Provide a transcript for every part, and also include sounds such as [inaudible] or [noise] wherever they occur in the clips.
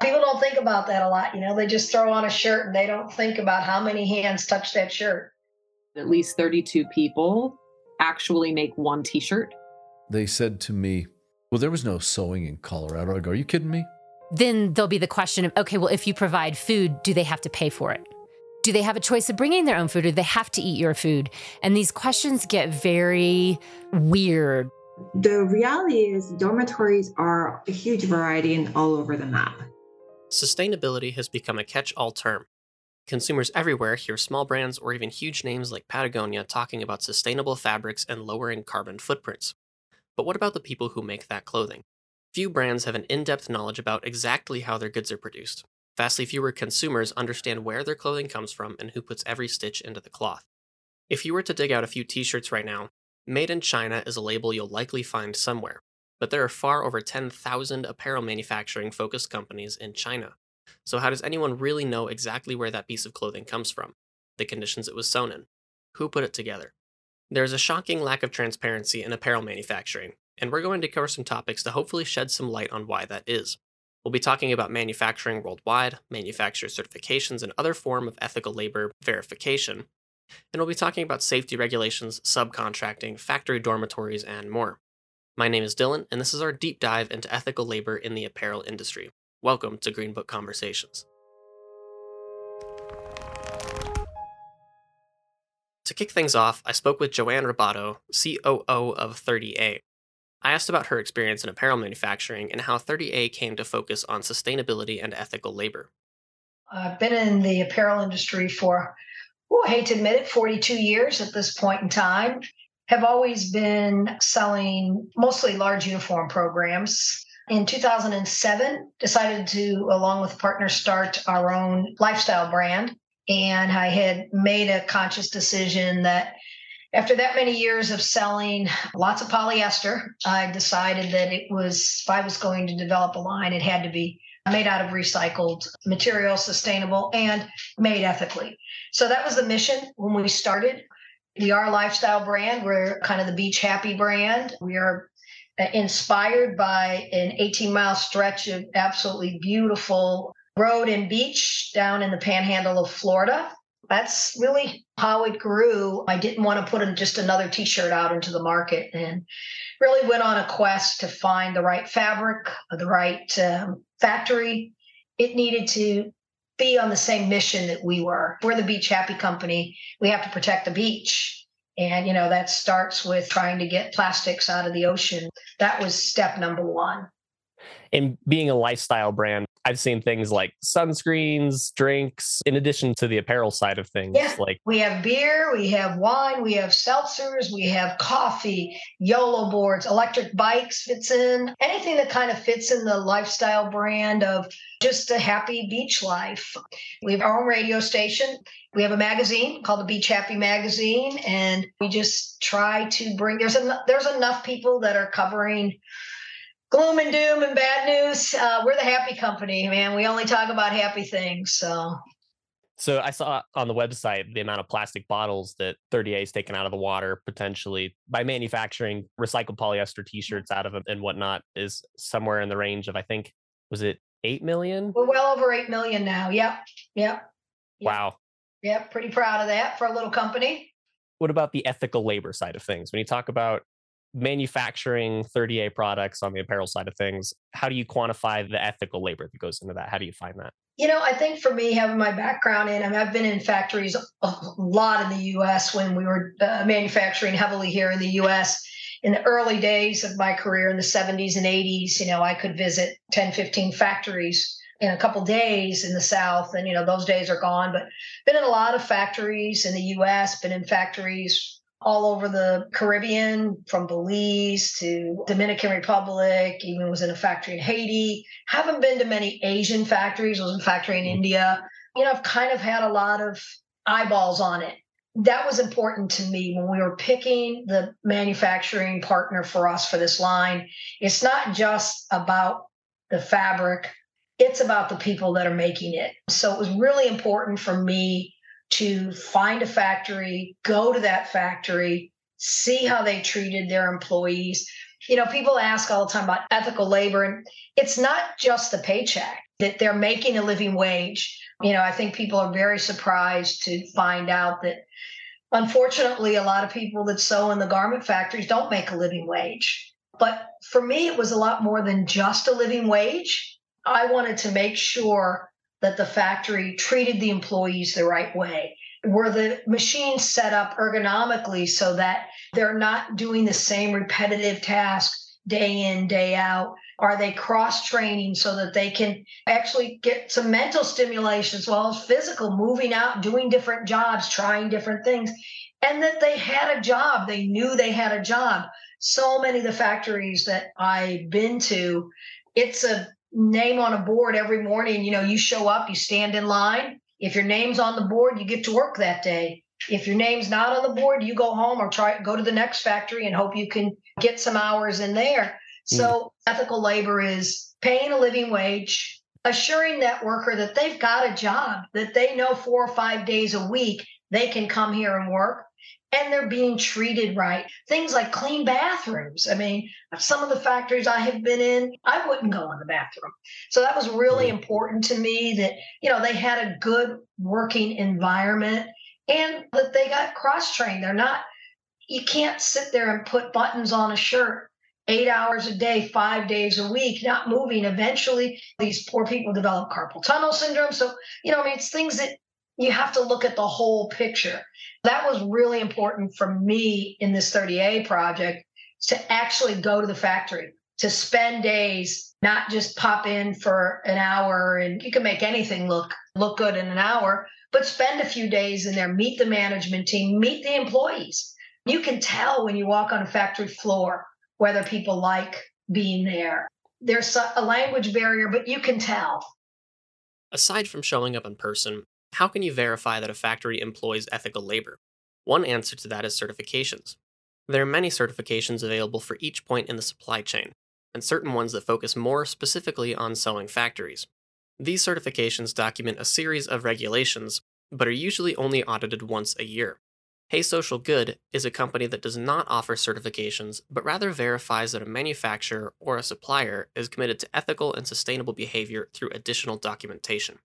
People don't think about that a lot. You know, they just throw on a shirt and they don't think about how many hands touch that shirt. At least 32 people actually make one t shirt. They said to me, Well, there was no sewing in Colorado. I go, Are you kidding me? Then there'll be the question of okay, well, if you provide food, do they have to pay for it? Do they have a choice of bringing their own food or do they have to eat your food? And these questions get very weird. The reality is, dormitories are a huge variety and all over the map. Sustainability has become a catch all term. Consumers everywhere hear small brands or even huge names like Patagonia talking about sustainable fabrics and lowering carbon footprints. But what about the people who make that clothing? Few brands have an in depth knowledge about exactly how their goods are produced. Vastly fewer consumers understand where their clothing comes from and who puts every stitch into the cloth. If you were to dig out a few t shirts right now, Made in China is a label you'll likely find somewhere, but there are far over 10,000 apparel manufacturing focused companies in China. So, how does anyone really know exactly where that piece of clothing comes from? The conditions it was sewn in? Who put it together? There is a shocking lack of transparency in apparel manufacturing, and we're going to cover some topics to hopefully shed some light on why that is. We'll be talking about manufacturing worldwide, manufacturer certifications, and other form of ethical labor verification, and we'll be talking about safety regulations, subcontracting, factory dormitories, and more. My name is Dylan, and this is our deep dive into ethical labor in the apparel industry. Welcome to Greenbook Conversations. To kick things off, I spoke with Joanne Robato, COO of 30A. I asked about her experience in apparel manufacturing and how 30A came to focus on sustainability and ethical labor. I've been in the apparel industry for oh, I hate to admit it, 42 years at this point in time. Have always been selling mostly large uniform programs. In 2007, decided to, along with partner, start our own lifestyle brand. And I had made a conscious decision that after that many years of selling lots of polyester, I decided that it was, if I was going to develop a line, it had to be made out of recycled material, sustainable, and made ethically. So that was the mission when we started. We are a lifestyle brand. We're kind of the beach happy brand. We are uh, inspired by an 18 mile stretch of absolutely beautiful road and beach down in the panhandle of Florida. That's really how it grew. I didn't want to put just another t shirt out into the market and really went on a quest to find the right fabric, the right um, factory. It needed to be on the same mission that we were. We're the beach happy company. We have to protect the beach. And, you know, that starts with trying to get plastics out of the ocean. That was step number one. And being a lifestyle brand, I've seen things like sunscreens, drinks, in addition to the apparel side of things. Yeah. Like we have beer, we have wine, we have seltzers, we have coffee, YOLO boards, electric bikes fits in. Anything that kind of fits in the lifestyle brand of just a happy beach life. We have our own radio station. We have a magazine called the Beach Happy Magazine, and we just try to bring. There's enough. There's enough people that are covering gloom and doom and bad news. Uh, we're the happy company, man. We only talk about happy things. So. So I saw on the website the amount of plastic bottles that 30A is taken out of the water potentially by manufacturing recycled polyester T-shirts out of them and whatnot is somewhere in the range of I think was it eight million? We're well over eight million now. Yep, yep. yep. Wow. Yep, pretty proud of that for a little company. What about the ethical labor side of things? When you talk about manufacturing 30A products on the apparel side of things, how do you quantify the ethical labor that goes into that? How do you find that? You know, I think for me, having my background in, I mean, I've been in factories a lot in the US when we were uh, manufacturing heavily here in the US. In the early days of my career in the 70s and 80s, you know, I could visit 10, 15 factories in a couple days in the South. And, you know, those days are gone, but been in a lot of factories in the US, been in factories all over the Caribbean, from Belize to Dominican Republic, even was in a factory in Haiti. Haven't been to many Asian factories, was in a factory in mm-hmm. India. You know, I've kind of had a lot of eyeballs on it. That was important to me when we were picking the manufacturing partner for us for this line. It's not just about the fabric, it's about the people that are making it. So it was really important for me to find a factory, go to that factory, see how they treated their employees. You know, people ask all the time about ethical labor, and it's not just the paycheck. that they're making a living wage. You know, I think people are very surprised to find out that unfortunately, a lot of people that sew in the garment factories don't make a living wage. But for me, it was a lot more than just a living wage. I wanted to make sure that the factory treated the employees the right way. Were the machines set up ergonomically so that they're not doing the same repetitive task day in, day out? Are they cross training so that they can actually get some mental stimulation as well as physical, moving out, doing different jobs, trying different things? And that they had a job. They knew they had a job. So many of the factories that I've been to, it's a name on a board every morning. You know, you show up, you stand in line. If your name's on the board, you get to work that day. If your name's not on the board, you go home or try go to the next factory and hope you can get some hours in there. So mm. ethical labor is paying a living wage, assuring that worker that they've got a job, that they know four or five days a week they can come here and work and they're being treated right. Things like clean bathrooms. I mean, some of the factories I have been in, I wouldn't go in the bathroom. So that was really important to me that, you know, they had a good working environment and that they got cross trained. They're not, you can't sit there and put buttons on a shirt eight hours a day, five days a week, not moving. Eventually, these poor people develop carpal tunnel syndrome. So, you know, I mean, it's things that you have to look at the whole picture. That was really important for me in this 30A project to actually go to the factory, to spend days, not just pop in for an hour and you can make anything look look good in an hour, but spend a few days in there, meet the management team, meet the employees. You can tell when you walk on a factory floor whether people like being there. There's a language barrier, but you can tell. Aside from showing up in person, how can you verify that a factory employs ethical labor? One answer to that is certifications. There are many certifications available for each point in the supply chain, and certain ones that focus more specifically on sewing factories. These certifications document a series of regulations, but are usually only audited once a year. Hey Social Good is a company that does not offer certifications, but rather verifies that a manufacturer or a supplier is committed to ethical and sustainable behavior through additional documentation.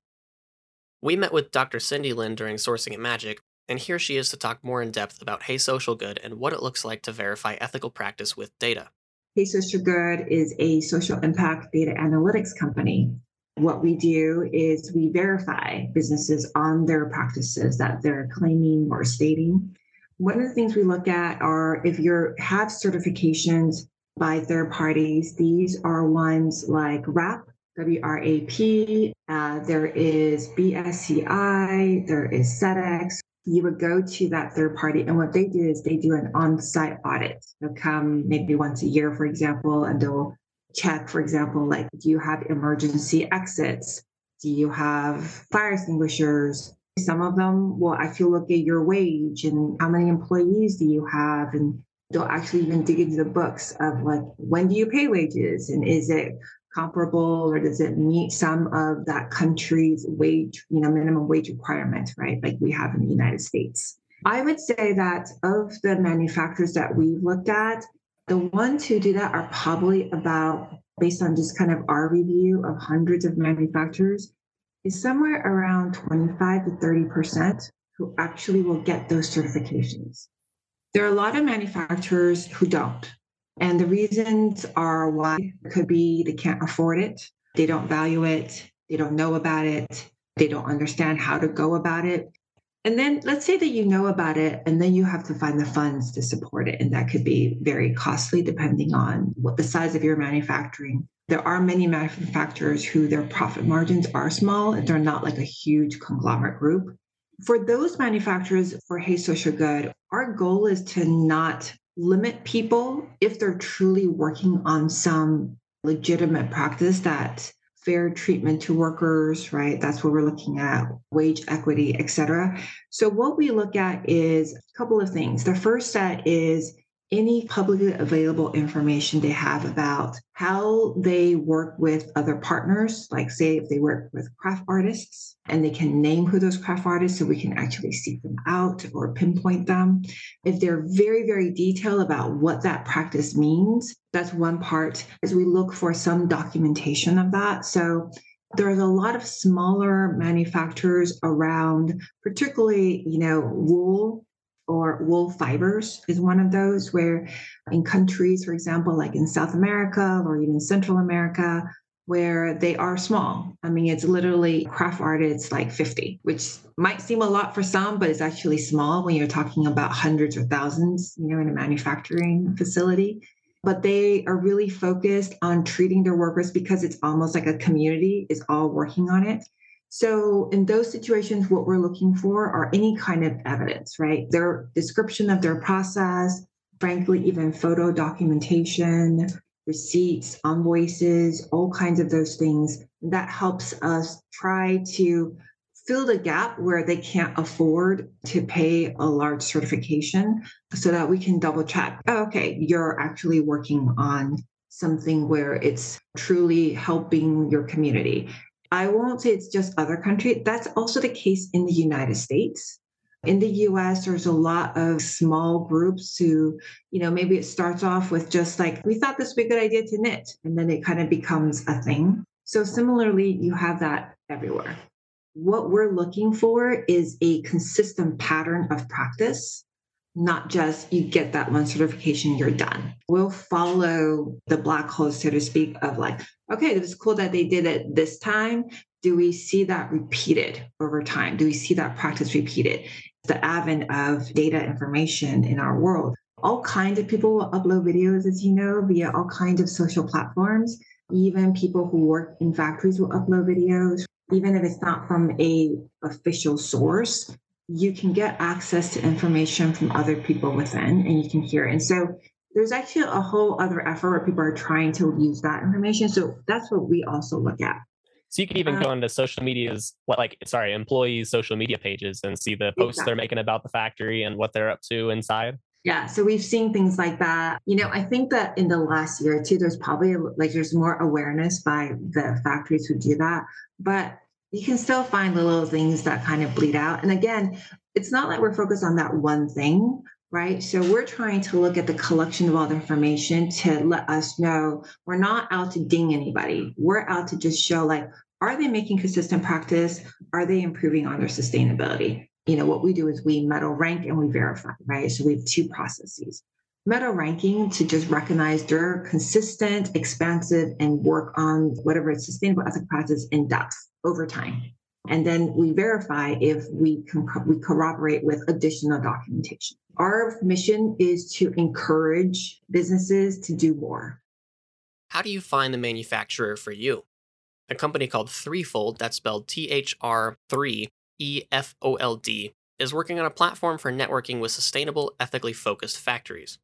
We met with Dr. Cindy Lin during Sourcing at Magic, and here she is to talk more in depth about Hey Social Good and what it looks like to verify ethical practice with data. Hey Social Good is a social impact data analytics company what we do is we verify businesses on their practices that they're claiming or stating. One of the things we look at are if you have certifications by third parties, these are ones like WRAP, W-R-A-P, uh, there is BSCI, there is Sedex. You would go to that third party, and what they do is they do an on site audit. They'll come maybe once a year, for example, and they'll check, for example, like do you have emergency exits? Do you have fire extinguishers? Some of them will actually look at your wage and how many employees do you have? And they'll actually even dig into the books of like, when do you pay wages? And is it comparable or does it meet some of that country's wage, you know, minimum wage requirement, right? Like we have in the United States. I would say that of the manufacturers that we've looked at, the ones who do that are probably about, based on just kind of our review of hundreds of manufacturers, is somewhere around 25 to 30% who actually will get those certifications. There are a lot of manufacturers who don't. And the reasons are why it could be they can't afford it, they don't value it, they don't know about it, they don't understand how to go about it. And then let's say that you know about it, and then you have to find the funds to support it. And that could be very costly depending on what the size of your manufacturing. There are many manufacturers who their profit margins are small, they're not like a huge conglomerate group. For those manufacturers for Hey Social Good, our goal is to not limit people if they're truly working on some legitimate practice that fair treatment to workers, right? That's what we're looking at, wage equity, et cetera. So, what we look at is a couple of things. The first set is any publicly available information they have about how they work with other partners, like say if they work with craft artists and they can name who those craft artists so we can actually seek them out or pinpoint them. If they're very, very detailed about what that practice means, that's one part as we look for some documentation of that. So There's a lot of smaller manufacturers around, particularly, you know, wool or wool fibers is one of those where in countries, for example, like in South America or even Central America, where they are small. I mean, it's literally craft art, it's like 50, which might seem a lot for some, but it's actually small when you're talking about hundreds or thousands, you know, in a manufacturing facility. But they are really focused on treating their workers because it's almost like a community is all working on it. So, in those situations, what we're looking for are any kind of evidence, right? Their description of their process, frankly, even photo documentation, receipts, invoices, all kinds of those things. That helps us try to fill the gap where they can't afford to pay a large certification so that we can double check oh, okay you're actually working on something where it's truly helping your community i won't say it's just other countries that's also the case in the united states in the US, there's a lot of small groups who, you know, maybe it starts off with just like, we thought this would be a good idea to knit, and then it kind of becomes a thing. So, similarly, you have that everywhere. What we're looking for is a consistent pattern of practice, not just you get that one certification, you're done. We'll follow the black hole, so to speak, of like, okay, it was cool that they did it this time do we see that repeated over time? Do we see that practice repeated? the advent of data information in our world. All kinds of people will upload videos, as you know, via all kinds of social platforms. Even people who work in factories will upload videos, even if it's not from a official source. You can get access to information from other people within, and you can hear. It. And so there's actually a whole other effort where people are trying to use that information. So that's what we also look at. So you can even uh, go into social medias, what like sorry, employees' social media pages and see the posts exactly. they're making about the factory and what they're up to inside. Yeah, so we've seen things like that. You know, I think that in the last year or two, there's probably like there's more awareness by the factories who do that, but you can still find little things that kind of bleed out. And again, it's not like we're focused on that one thing, right? So we're trying to look at the collection of all the information to let us know we're not out to ding anybody. We're out to just show like, are they making consistent practice? Are they improving on their sustainability? You know, what we do is we medal rank and we verify, right? So we have two processes. Medal ranking to just recognize they're consistent, expansive, and work on whatever sustainable ethical practice in depth over time. And then we verify if we can we corroborate with additional documentation. Our mission is to encourage businesses to do more. How do you find the manufacturer for you? a company called Threefold, that's spelled T H R 3 E F O L D, is working on a platform for networking with sustainable, ethically focused factories.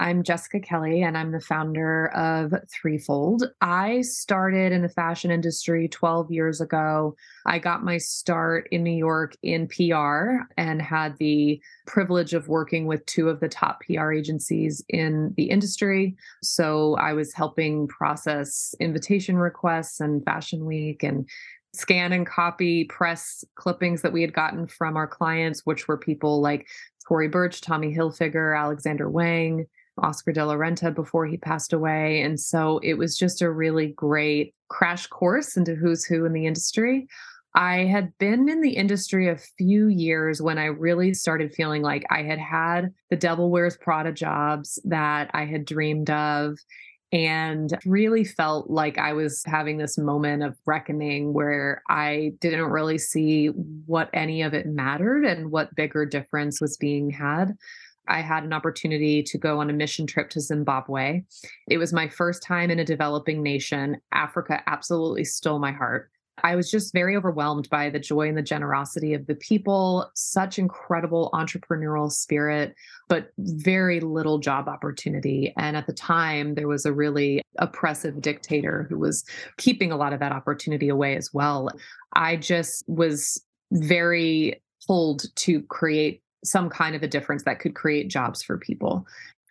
I'm Jessica Kelly, and I'm the founder of Threefold. I started in the fashion industry 12 years ago. I got my start in New York in PR and had the privilege of working with two of the top PR agencies in the industry. So I was helping process invitation requests and Fashion Week and scan and copy press clippings that we had gotten from our clients, which were people like Tory Burch, Tommy Hilfiger, Alexander Wang. Oscar de la Renta before he passed away. And so it was just a really great crash course into who's who in the industry. I had been in the industry a few years when I really started feeling like I had had the Devil Wears Prada jobs that I had dreamed of and really felt like I was having this moment of reckoning where I didn't really see what any of it mattered and what bigger difference was being had. I had an opportunity to go on a mission trip to Zimbabwe. It was my first time in a developing nation. Africa absolutely stole my heart. I was just very overwhelmed by the joy and the generosity of the people, such incredible entrepreneurial spirit, but very little job opportunity. And at the time, there was a really oppressive dictator who was keeping a lot of that opportunity away as well. I just was very pulled to create some kind of a difference that could create jobs for people.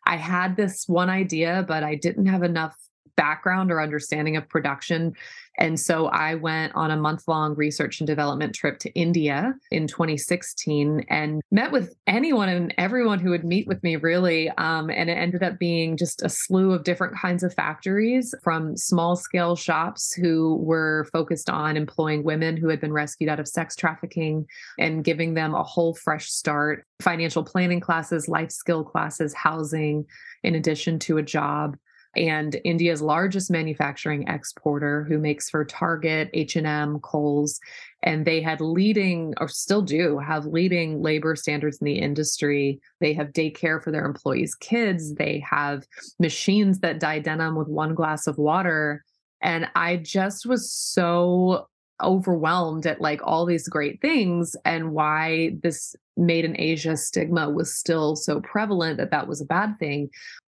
I had this one idea, but I didn't have enough background or understanding of production. And so I went on a month long research and development trip to India in 2016 and met with anyone and everyone who would meet with me, really. Um, and it ended up being just a slew of different kinds of factories from small scale shops who were focused on employing women who had been rescued out of sex trafficking and giving them a whole fresh start, financial planning classes, life skill classes, housing, in addition to a job and India's largest manufacturing exporter who makes for Target, H&M, Kohl's and they had leading or still do have leading labor standards in the industry. They have daycare for their employees' kids, they have machines that dye denim with one glass of water and I just was so overwhelmed at like all these great things and why this made in Asia stigma was still so prevalent that that was a bad thing.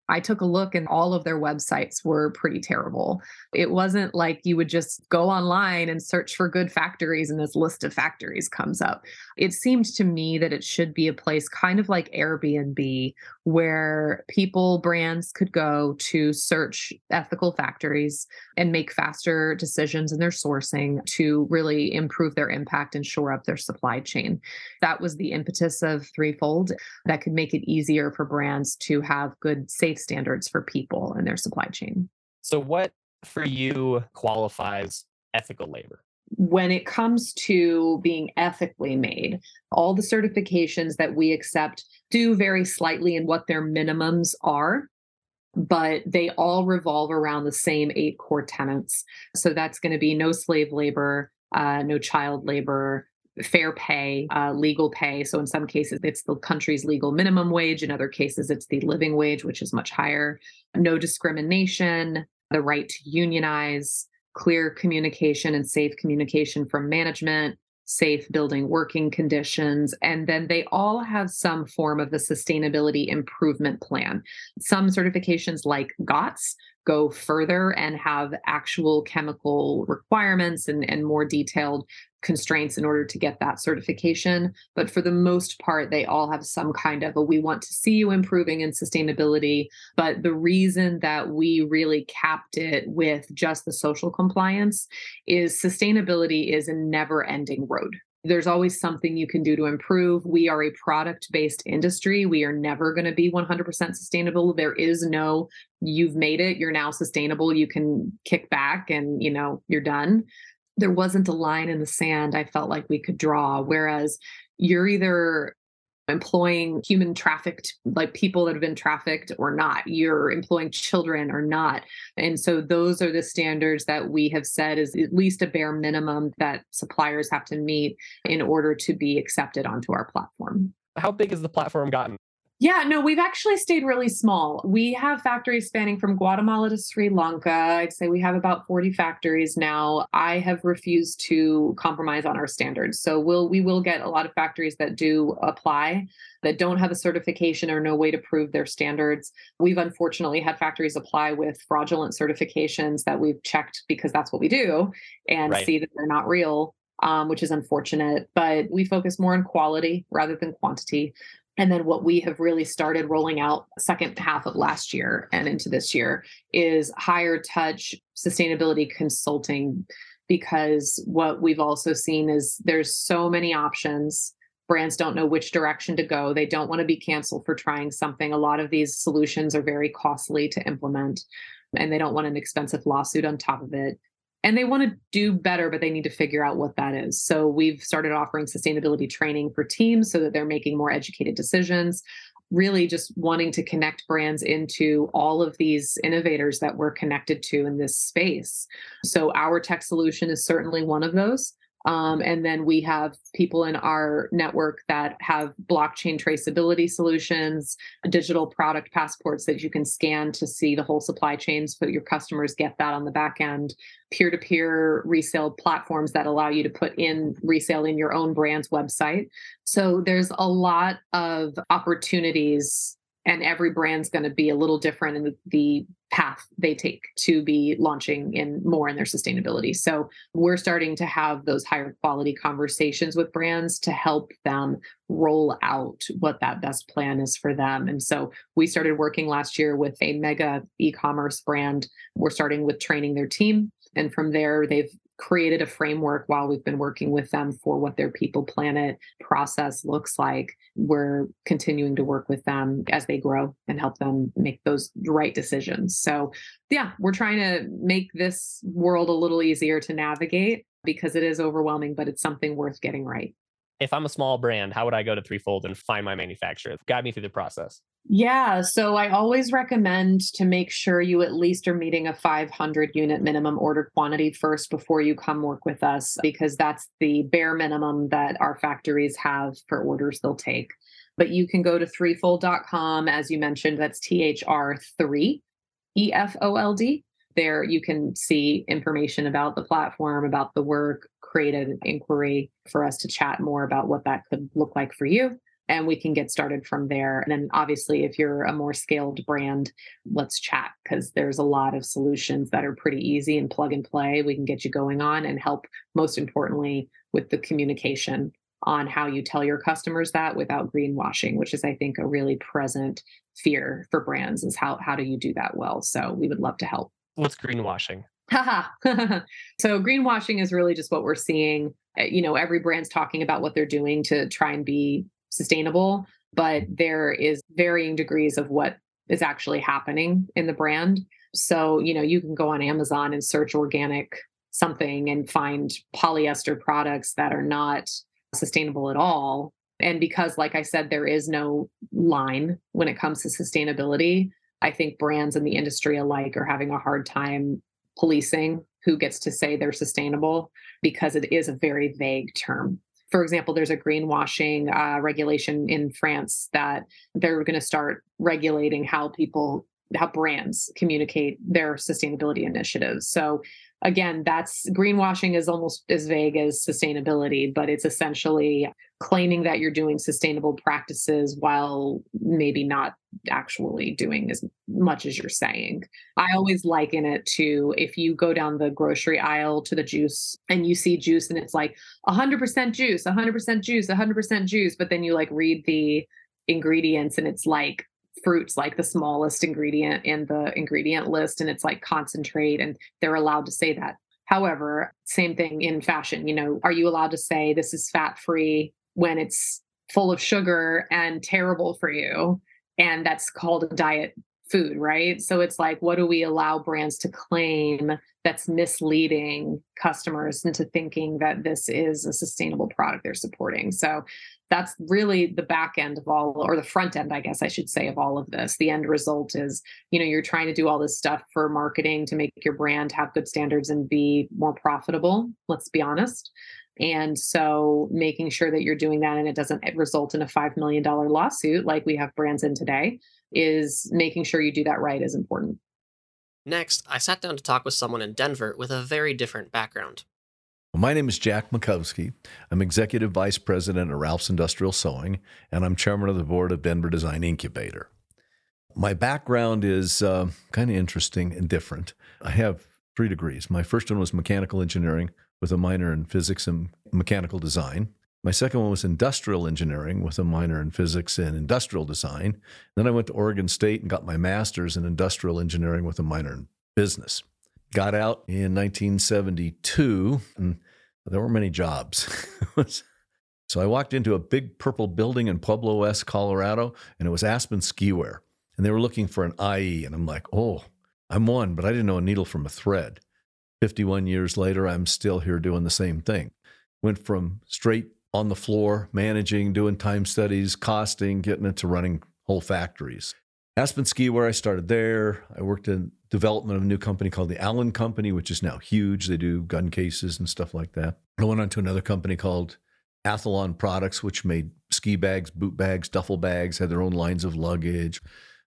I took a look and all of their websites were pretty terrible. It wasn't like you would just go online and search for good factories and this list of factories comes up. It seemed to me that it should be a place kind of like Airbnb where people, brands could go to search ethical factories and make faster decisions in their sourcing to really improve their impact and shore up their supply chain. That was the impetus of Threefold that could make it easier for brands to have good, safe standards for people in their supply chain. So, what for you qualifies ethical labor? When it comes to being ethically made, all the certifications that we accept do vary slightly in what their minimums are but they all revolve around the same eight core tenets. So that's going to be no slave labor, uh, no child labor, fair pay, uh, legal pay. So in some cases, it's the country's legal minimum wage. In other cases, it's the living wage, which is much higher. No discrimination, the right to unionize, clear communication and safe communication from management, safe building working conditions. And then they all have some form of the sustainability improvement plan. Some certifications, like GOTS, go further and have actual chemical requirements and, and more detailed constraints in order to get that certification. But for the most part, they all have some kind of a we want to see you improving in sustainability. But the reason that we really capped it with just the social compliance is sustainability is a never ending road. There's always something you can do to improve. We are a product based industry. We are never going to be 100% sustainable. There is no, you've made it, you're now sustainable, you can kick back and, you know, you're done there wasn't a line in the sand I felt like we could draw. Whereas you're either employing human trafficked like people that have been trafficked or not. You're employing children or not. And so those are the standards that we have said is at least a bare minimum that suppliers have to meet in order to be accepted onto our platform. How big has the platform gotten yeah, no, we've actually stayed really small. We have factories spanning from Guatemala to Sri Lanka. I'd say we have about 40 factories now. I have refused to compromise on our standards. So we'll we will get a lot of factories that do apply that don't have a certification or no way to prove their standards. We've unfortunately had factories apply with fraudulent certifications that we've checked because that's what we do and right. see that they're not real. Um, which is unfortunate. But we focus more on quality rather than quantity. And then what we have really started rolling out second half of last year and into this year is higher touch sustainability consulting because what we've also seen is there's so many options. Brands don't know which direction to go. They don't want to be canceled for trying something. A lot of these solutions are very costly to implement and they don't want an expensive lawsuit on top of it and they want to do better, but they need to figure out what that is. So we've started offering sustainability training for teams so that they're making more educated decisions. Really, just wanting to connect brands into all of these innovators that we're connected to in this space. So, our tech solution is certainly one of those. Um, and then we have people in our network that have blockchain traceability solutions, digital product passports that you can scan to see the whole supply chain so your customers get that on the back end, peer to peer resale platforms that allow you to put in resale in your own brand's website. So there's a lot of opportunities and every brand's going to be a little different in the, path they take to be launching in more in their sustainability. So we're starting to have those higher quality conversations with brands to help them roll out what that best plan is for them. And so we started working last year with a mega e-commerce brand. We're starting with training their team and from there they've created a framework while we've been working with them for what their people planet process looks like. We're continuing to work with them as they grow and help them make those right decisions. So, yeah, we're trying to make this world a little easier to navigate because it is overwhelming, but it's something worth getting right if I'm a small brand, how would I go to Threefold and find my manufacturer? Guide me through the process. Yeah, so I always recommend to make sure you at least are meeting a 500 unit minimum order quantity first before you come work with us, because that's the bare minimum that our factories have for orders they'll take. But you can go to threefold.com, as you mentioned, that's T H R 3 E F O L D. There you can see information about the platform, about the work, create an inquiry for us to chat more about what that could look like for you. And we can get started from there. And then, obviously, if you're a more scaled brand, let's chat because there's a lot of solutions that are pretty easy and plug and play. We can get you going on and help, most importantly, with the communication on how you tell your customers that without greenwashing, which is, I think, a really present fear for brands is how, how do you do that well? So we would love to help. What's greenwashing? [laughs] so greenwashing is really just what we're seeing. Uh, you know, every brand's talking about what they're doing to try and be sustainable, but there is varying degrees of what is actually happening in the brand. So, you know, you can go on Amazon and search organic something and find polyester products that are not sustainable at all. And because, like I said, there is no line when it comes to sustainability, I think brands in the industry alike are having a hard time policing who gets to say they're sustainable because it is a very vague term. For example, there's a greenwashing uh, regulation in France that they're going to start regulating how people, how brands communicate their sustainability initiatives. So again, that's greenwashing is almost as vague as sustainability, but it's essentially claiming that you're doing sustainable practices while maybe not actually doing as much as you're saying. I always liken it to if you go down the grocery aisle to the juice and you see juice and it's like 100% juice, 100% juice, 100% juice, but then you like read the ingredients and it's like fruits like the smallest ingredient in the ingredient list and it's like concentrate and they're allowed to say that. However same thing in fashion you know are you allowed to say this is fat free when it's full of sugar and terrible for you and that's called a diet food right? So it's like what do we allow brands to claim that's misleading customers into thinking that this is a sustainable product they're supporting? So that's really the back end of all or the front end i guess i should say of all of this. The end result is you know you're trying to do all this stuff for marketing to make your brand have good standards and be more profitable let's be honest. And so making sure that you're doing that and it doesn't result in a $5 million lawsuit like we have brands in today is making sure you do that right is important. Next i sat down to talk with someone in denver with a very different background well, my name is Jack Makowski. I'm Executive Vice President of Ralph's Industrial Sewing, and I'm Chairman of the Board of Denver Design Incubator. My background is uh, kind of interesting and different. I have three degrees. My first one was mechanical engineering with a minor in physics and mechanical design. My second one was industrial engineering with a minor in physics and industrial design. Then I went to Oregon State and got my master's in industrial engineering with a minor in business. Got out in 1972, and there weren't many jobs. [laughs] so I walked into a big purple building in Pueblo West, Colorado, and it was Aspen Skiwear. And they were looking for an IE. And I'm like, oh, I'm one, but I didn't know a needle from a thread. 51 years later, I'm still here doing the same thing. Went from straight on the floor, managing, doing time studies, costing, getting into running whole factories. Aspen Skiwear, I started there. I worked in development of a new company called the Allen Company, which is now huge. They do gun cases and stuff like that. I went on to another company called Athlon Products, which made ski bags, boot bags, duffel bags, had their own lines of luggage.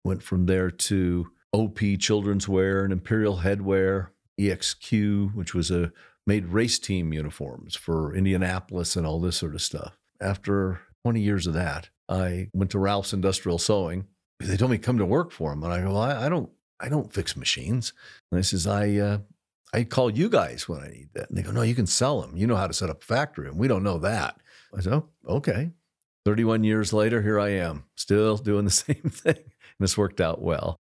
Went from there to OP Children's Wear and Imperial Headwear, EXQ, which was a made race team uniforms for Indianapolis and all this sort of stuff. After 20 years of that, I went to Ralph's Industrial Sewing they told me come to work for them, and I go, well, I, I don't, I don't fix machines. And I says, I, uh, I call you guys when I need that. And they go, no, you can sell them. You know how to set up a factory, and we don't know that. I said, oh, okay. 31 years later, here I am, still doing the [laughs] same thing. And it's worked out well.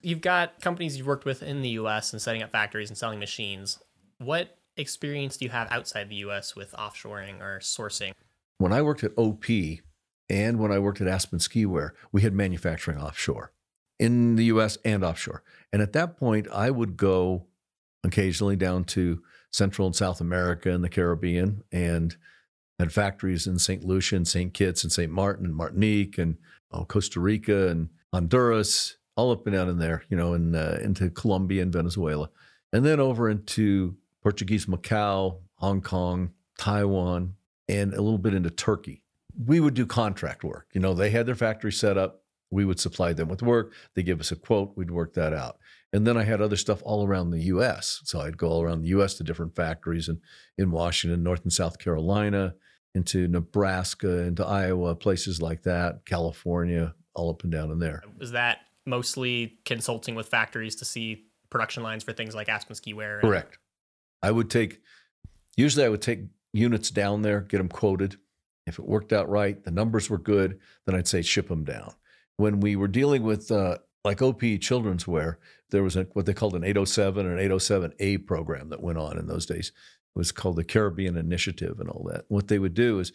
You've got companies you've worked with in the US and setting up factories and selling machines. What experience do you have outside the US with offshoring or sourcing? When I worked at OP and when I worked at Aspen Skiwear, we had manufacturing offshore in the US and offshore. And at that point, I would go occasionally down to Central and South America and the Caribbean and had factories in St. Lucia and St. Kitts and St. Martin and Martinique and oh, Costa Rica and Honduras, all up and down in there, you know, and uh, into Colombia and Venezuela. And then over into Portuguese Macau, Hong Kong, Taiwan, and a little bit into Turkey. We would do contract work. You know, they had their factory set up. We would supply them with work. They give us a quote. We'd work that out. And then I had other stuff all around the U.S. So I'd go all around the U.S. to different factories and in Washington, North and South Carolina, into Nebraska, into Iowa, places like that, California, all up and down in there. Was that mostly consulting with factories to see production lines for things like Aspen Skiwear? and- Correct. I would take, usually I would take units down there, get them quoted. If it worked out right, the numbers were good, then I'd say ship them down. When we were dealing with uh, like OP Children's Wear, there was a, what they called an 807 and an 807A program that went on in those days. It was called the Caribbean Initiative and all that. What they would do is,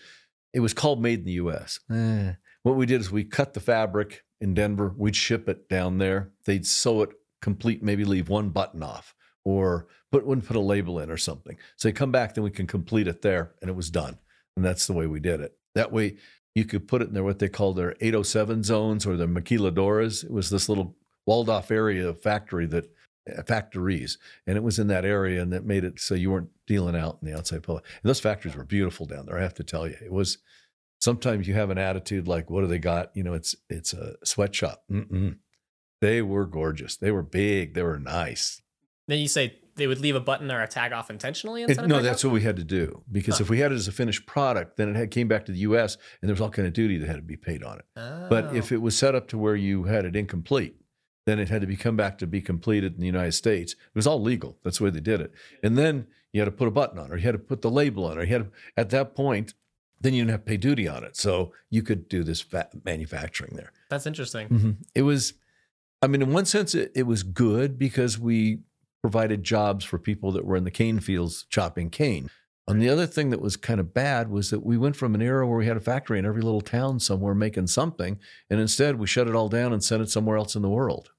it was called Made in the U.S. Eh. What we did is we cut the fabric in Denver, we'd ship it down there. They'd sew it complete, maybe leave one button off, or put wouldn't put a label in or something. So they come back, then we can complete it there, and it was done. And that's the way we did it. That way, you could put it in there what they call their 807 zones or their maquiladoras. It was this little walled off area of factory that uh, factories, and it was in that area, and that made it so you weren't dealing out in the outside public. And those factories were beautiful down there. I have to tell you, it was. Sometimes you have an attitude like, "What do they got?" You know, it's it's a sweatshop. Mm-mm. They were gorgeous. They were big. They were nice. Then you say they would leave a button or a tag off intentionally. It- of no, pickup? that's what we had to do because Huh. if we had it as a finished product, then it had came back to the U.S. and there was all kind of duty that had to be paid on it. But if Oh. it was set up to where you had it incomplete, then it had to be come back to be completed in the United States. It was all legal. That's the way they did it. And then you had to put a button on it, or you had to put the label on it. Or you had to, at that point, then you didn't have to pay duty on it. So you could do this fa- manufacturing there. that's interesting. Mhm. It was, I mean, in one sense, it, it was good because we provided jobs for people that were in the cane fields chopping cane. And the other thing that was kind of bad was that we went from an era where we had a factory in every little town somewhere making something, and instead we shut it all down and sent it somewhere else in the world.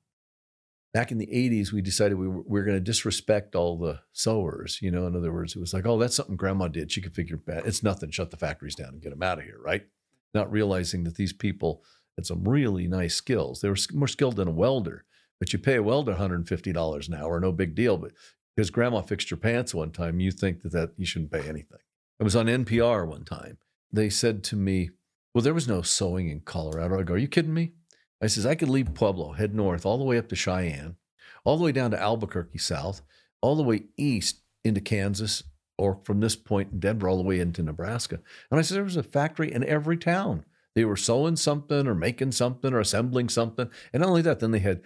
Back in the 80s, we decided we were, we were going to disrespect all the sewers. You know, in other words, it was like, oh, that's something grandma did. She could figure it. It's nothing. Shut the factories down and get them out of here, right? Not realizing that these people had some really nice skills. They were more skilled than a welder, but you pay a welder $150 an hour, no big deal. But because grandma fixed your pants one time, you think that, that you shouldn't pay anything. I was on NPR one time. They said to me, Well, there was no sewing in Colorado. I go, Are you kidding me? I says, I could leave Pueblo, head north, all the way up to Cheyenne, all the way down to Albuquerque South, all the way east into Kansas, or from this point in Denver, all the way into Nebraska. And I said, There was a factory in every town. They were sewing something or making something or assembling something. And not only that, then they had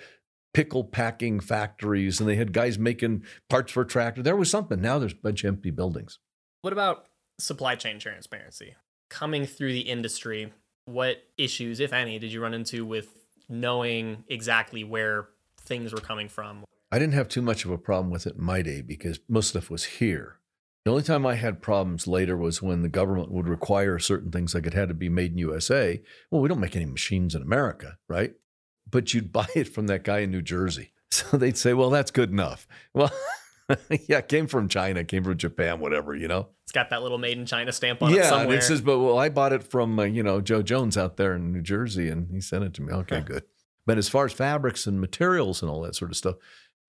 pickle packing factories and they had guys making parts for tractor. There was something. Now there's a bunch of empty buildings. What about supply chain transparency? Coming through the industry, what issues, if any, did you run into with knowing exactly where things were coming from? I didn't have too much of a problem with it in my day because most stuff was here. The only time I had problems later was when the government would require certain things, like it had to be made in USA. Well, we don't make any machines in America, right? But you'd [laughs] buy it from that guy in New Jersey. [laughs] So they'd say, well, that's good enough. [laughs] Well, yeah, it came from China, came from Japan, whatever, you know? It's got that little made in China stamp on it yeah, and somewhere. it says, but well, I bought it from, uh, you know, Joe Jones out there in New Jersey and he sent it to me. Okay, Huh. good. But as far as fabrics and materials and all that sort of stuff,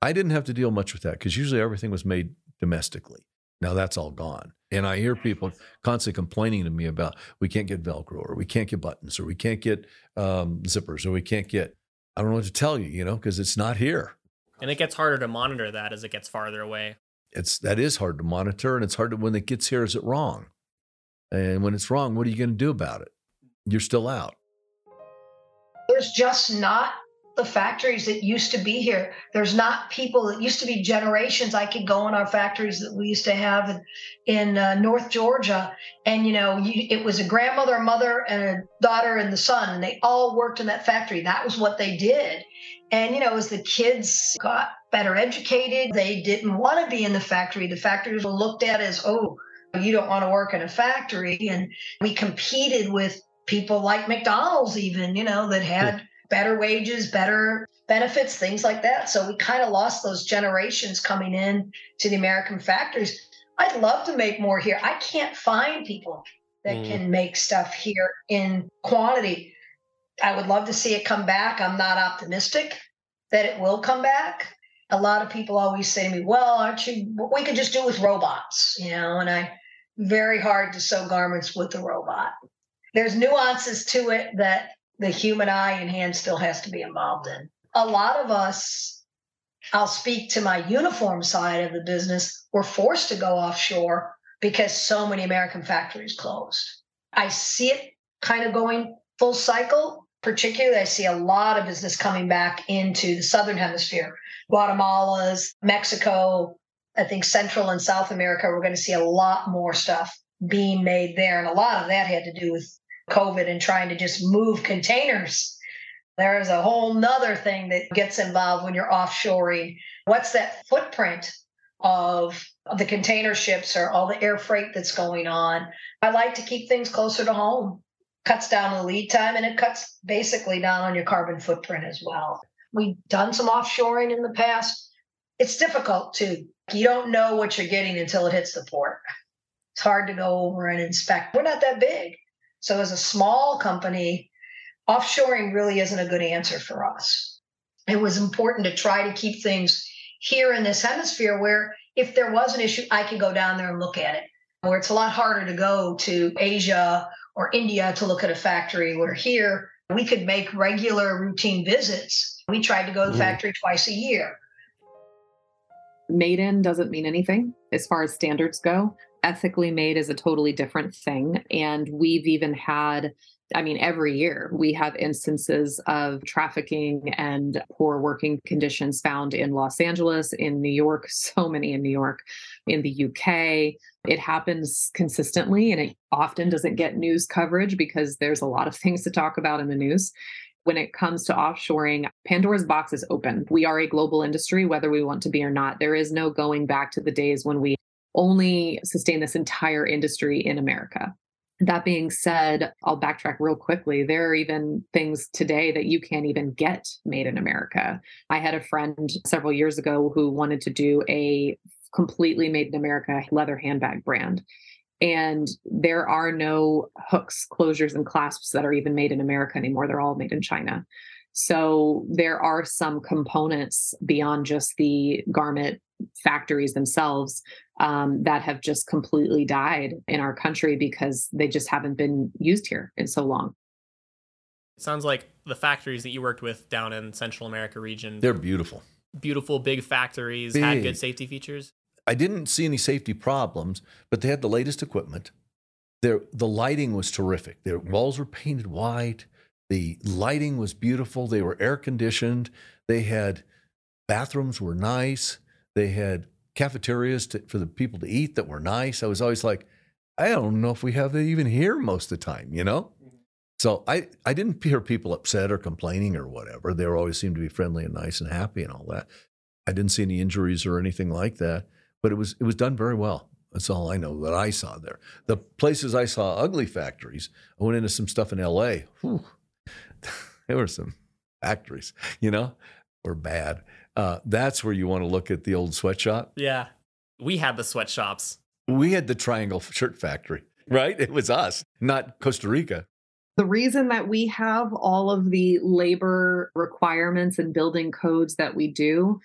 I didn't have to deal much with that because usually everything was made domestically. Now that's all gone. And I hear people constantly complaining to me about we can't get Velcro or we can't get buttons or we can't get um, zippers or we can't get, I don't know what to tell you, you know, because it's not here. and it gets harder to monitor that as it gets farther away. It's that is hard to monitor and it's hard to when it gets here, is it wrong? And when it's wrong, what are you going to do about it? You're still out. There's just not the factories that used to be here. There's not people that used to be generations. I could go in our factories that we used to have in, uh, North Georgia, and you know, you, it was a grandmother, a mother, and a daughter and the son, and they all worked in that factory. That was what they did. And you know, as the kids got better educated, they didn't want to be in the factory. The factories were looked at as, oh, you don't want to work in a factory, and we competed with people like McDonald's, even you know, that had better wages, better benefits, things like that. So we kind of lost those generations coming in to the American factories. I'd love to make more here. I can't find people that mm. can make stuff here in quantity. I would love to see it come back. I'm not optimistic that it will come back. A lot of people always say to me, "Well, aren't you? We could just do with robots," you know. And I, very hard to sew garments with a robot. There's nuances to it that the human eye and hand still has to be involved in. A lot of us, I'll speak to my uniform side of the business, were forced to go offshore because so many American factories closed. I see it kind of going full cycle. Particularly, I see a lot of business coming back into the Southern Hemisphere. Guatemala's, Mexico, I think Central and South America, we're going to see a lot more stuff being made there. And a lot of that had to do with COVID and trying to just move containers. There's a whole nother thing that gets involved when you're offshoring. What's that footprint of the container ships or all the air freight that's going on? I like to keep things closer to home. Cuts down the lead time and it cuts basically down on your carbon footprint as well. We've done some offshoring in the past. It's difficult too. You don't know what you're getting until it hits the port. It's hard to go over and inspect. We're not that big. So, as a small company, offshoring really isn't a good answer for us. It was important to try to keep things here in this hemisphere where if there was an issue, I could go down there and look at it. Where it's a lot harder to go to Asia or India to look at a factory, where here we could make regular routine visits. We tried to go to the factory twice a year. Made in doesn't mean anything as far as standards go ethically made is a totally different thing. And we've even had, I mean, every year we have instances of trafficking and poor working conditions found in Los Angeles, in New York, [laughs] so many in New York, in the UK. It happens consistently and it often doesn't get news coverage because there's a lot of [laughs] things to talk about in the news when it comes to offshoring, Pandora's box is open. We are a global industry, whether we want to be or not. There is no going back to the days when we only sustain this entire industry in America. That being said, I'll backtrack real quickly. There are even things today that you can't even get made in America. I had a friend several years ago who wanted to do a completely made in America leather handbag brand. And there are no hooks, closures, and clasps that are even made in America anymore. They're all made in China. So there are some components beyond just the garment factories themselves um, that have just completely died in our country because they just haven't been used here in so long. It sounds like the factories that you worked with down in Central America region. They're beautiful. Beautiful, big factories, big. had good safety features. I didn't see any safety problems, but they had the latest equipment. Their, the lighting was terrific. Their walls were painted white. The lighting was beautiful. They were air conditioned. They had bathrooms were nice. They had cafeterias to, for the people to eat that were nice. I was always like, I don't know if we have that even here most of the time, you know? Mm-hmm. So I, I didn't hear people upset or complaining or whatever. They always seemed to be friendly and nice and happy and all that. I didn't see any injuries or anything like that, but it was it was done very well. That's all I know that I saw there. The places I saw ugly factories, I went into some stuff in LA. Whew, [laughs] there were some factories, you know, were bad uh, that's where you want to look at the old sweatshop. Yeah. We had the sweatshops. We had the Triangle Shirt Factory, right? It was us, not Costa Rica. The reason that we have all of the labor requirements and building codes that we do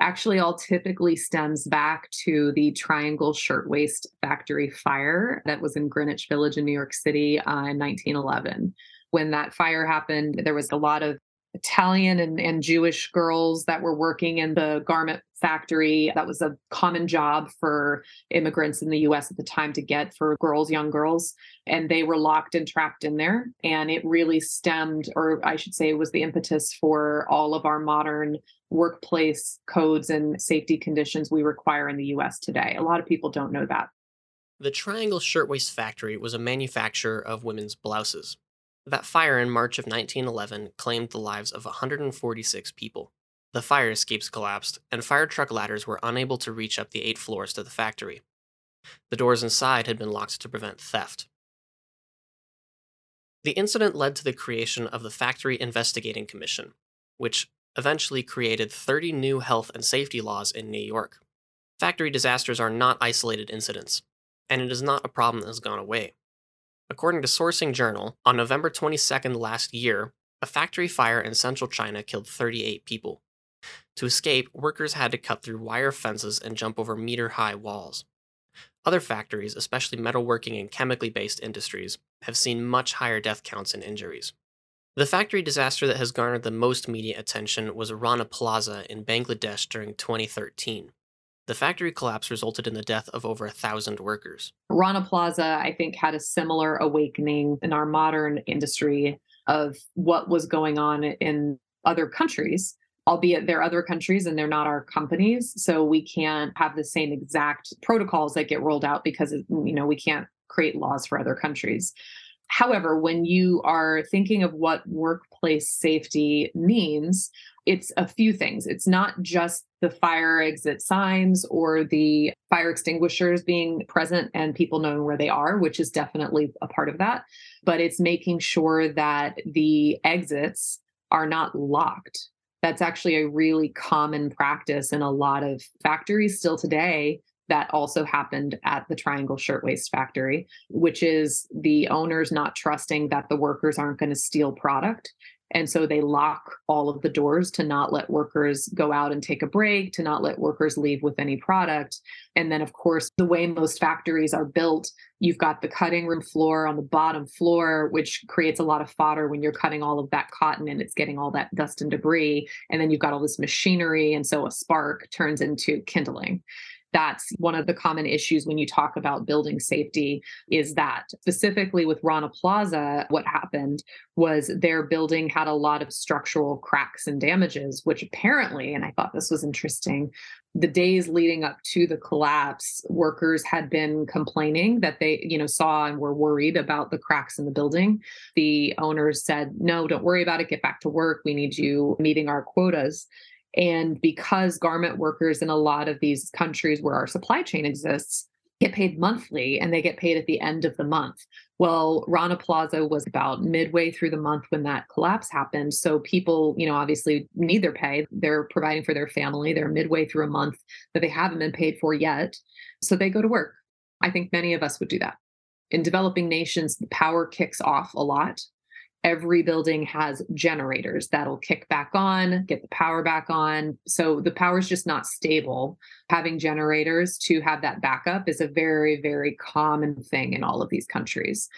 actually all typically stems back to the Triangle Shirtwaist Factory fire that was in Greenwich Village in New York City uh, in 1911. When that fire happened, there was a lot of Italian and, and Jewish girls that were working in the garment factory. That was a common job for immigrants in the US at the time to get for girls, young girls. And they were locked and trapped in there. And it really stemmed, or I should say, was the impetus for all of our modern workplace codes and safety conditions we require in the US today. A lot of people don't know that. The Triangle Shirtwaist Factory was a manufacturer of women's blouses. That fire in March of 1911 claimed the lives of 146 people. The fire escapes collapsed, and fire truck ladders were unable to reach up the eight floors to the factory. The doors inside had been locked to prevent theft. The incident led to the creation of the Factory Investigating Commission, which eventually created 30 new health and safety laws in New York. Factory disasters are not isolated incidents, and it is not a problem that has gone away. According to Sourcing Journal, on November 22nd last year, a factory fire in central China killed 38 people. To escape, workers had to cut through wire fences and jump over meter high walls. Other factories, especially metalworking and chemically based industries, have seen much higher death counts and injuries. The factory disaster that has garnered the most media attention was Rana Plaza in Bangladesh during 2013. The factory collapse resulted in the death of over a thousand workers. Rana Plaza, I think, had a similar awakening in our modern industry of what was going on in other countries, albeit they're other countries and they're not our companies. So we can't have the same exact protocols that get rolled out because, you know, we can't create laws for other countries. However, when you are thinking of what workplace safety means, it's a few things. It's not just the fire exit signs or the fire extinguishers being present and people knowing where they are, which is definitely a part of that. But it's making sure that the exits are not locked. That's actually a really common practice in a lot of factories still today that also happened at the Triangle Shirtwaist Factory, which is the owners not trusting that the workers aren't going to steal product and so they lock all of the doors to not let workers go out and take a break, to not let workers leave with any product. And then, of course, the way most factories are built, you've got the cutting room floor on the bottom floor, which creates a lot of fodder when you're cutting all of that cotton and it's getting all that dust and debris. And then you've got all this machinery. And so a spark turns into kindling that's one of the common issues when you talk about building safety is that specifically with Rana Plaza, what happened was their building had a lot of structural cracks and damages, which apparently, and I thought this was interesting, the days leading up to the collapse, workers had been complaining that they, you know, saw and were worried about the cracks in the building. The owners said, no, don't worry about it. Get back to work. We need you meeting our quotas. And because garment workers in a lot of these countries where our supply chain exists get paid monthly and they get paid at the end of the month. Well, Rana Plaza was about midway through the month when that collapse happened. So people, you know, obviously need their pay. They're providing for their family. They're midway through a month that they haven't been paid for yet. So they go to work. I think many of us would do that. In developing nations, the power kicks off a lot every building has generators that'll kick back on, get the power back on. So the power is just not stable. Having generators to have that backup is a very, very common thing in all of these countries.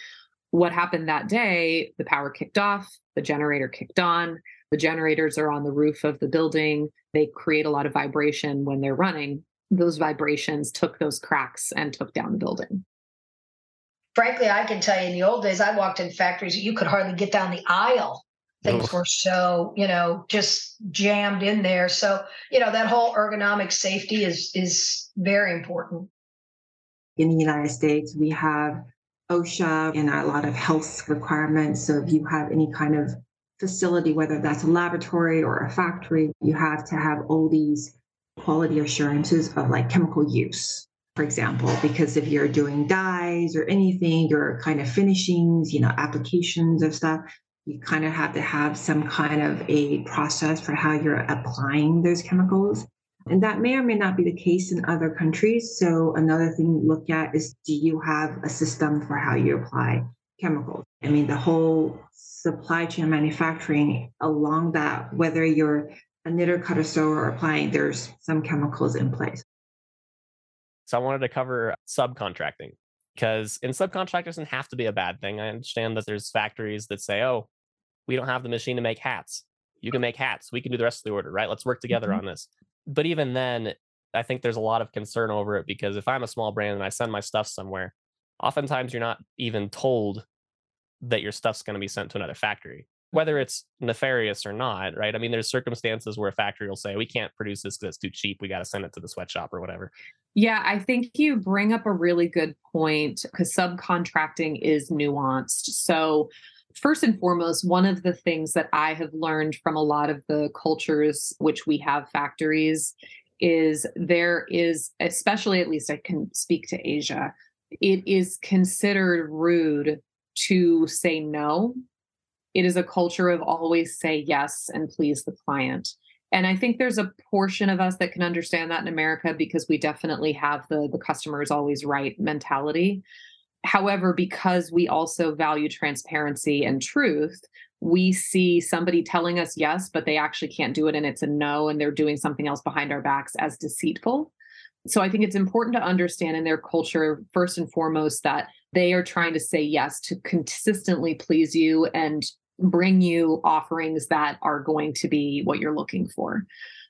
What happened that day, the power kicked off, the generator kicked on. The generators are on the roof of the building. They create a lot of vibration when they're running. Those vibrations took those cracks and took down the building frankly, I can tell you in the old days, I walked in factories, you could hardly get down the aisle. Things oh. were so, you know, just jammed in there. So, you know, that whole ergonomic safety is is very important. In the United States, we have OSHA and a lot of health requirements. So if you have any kind of facility, whether that's a laboratory or a factory, you have to have all these quality assurances of like chemical use for example, because if you're doing dyes or anything, your kind of finishings, you know, applications of stuff, you kind of have to have some kind of a process for how you're applying those chemicals. And that may or may not be the case in other countries. So another thing to look at is do you have a system for how you apply chemicals? I mean, the whole supply chain manufacturing along that, whether you're a knitter, cutter, sewer, or applying, there's some chemicals in place. So I wanted to cover subcontracting because in subcontract doesn't have to be a bad thing. I understand that there's factories that say, oh, we don't have the machine to make hats. You can make hats. We can do the rest of the order, right? Let's work together mm-hmm. on this. But even then, I think there's a lot of concern over it because if I'm a small brand and I send my stuff somewhere, oftentimes you're not even told that your stuff's going to be sent to another factory whether it's nefarious or not, right? I mean, there's circumstances where a factory will say, we can't produce this because it's too cheap. We got to send it to the sweatshop or whatever. Yeah, I think you bring up a really good point because subcontracting is nuanced. So, first and foremost, one of the things that I have learned from a lot of the cultures which we have factories is there is, especially at least I can speak to Asia, it is considered rude to say no it is a culture of always say yes and please the client. And I think there's a portion of us that can understand that in America because we definitely have the the customer is always right mentality. However, because we also value transparency and truth, we see somebody telling us yes, but they actually can't do it and it's a no, and they're doing something else behind our backs as deceitful. So I think it's important to understand in their culture, first and foremost, that they are trying to say yes to consistently please you and bring you offerings that are going to be what you're looking for.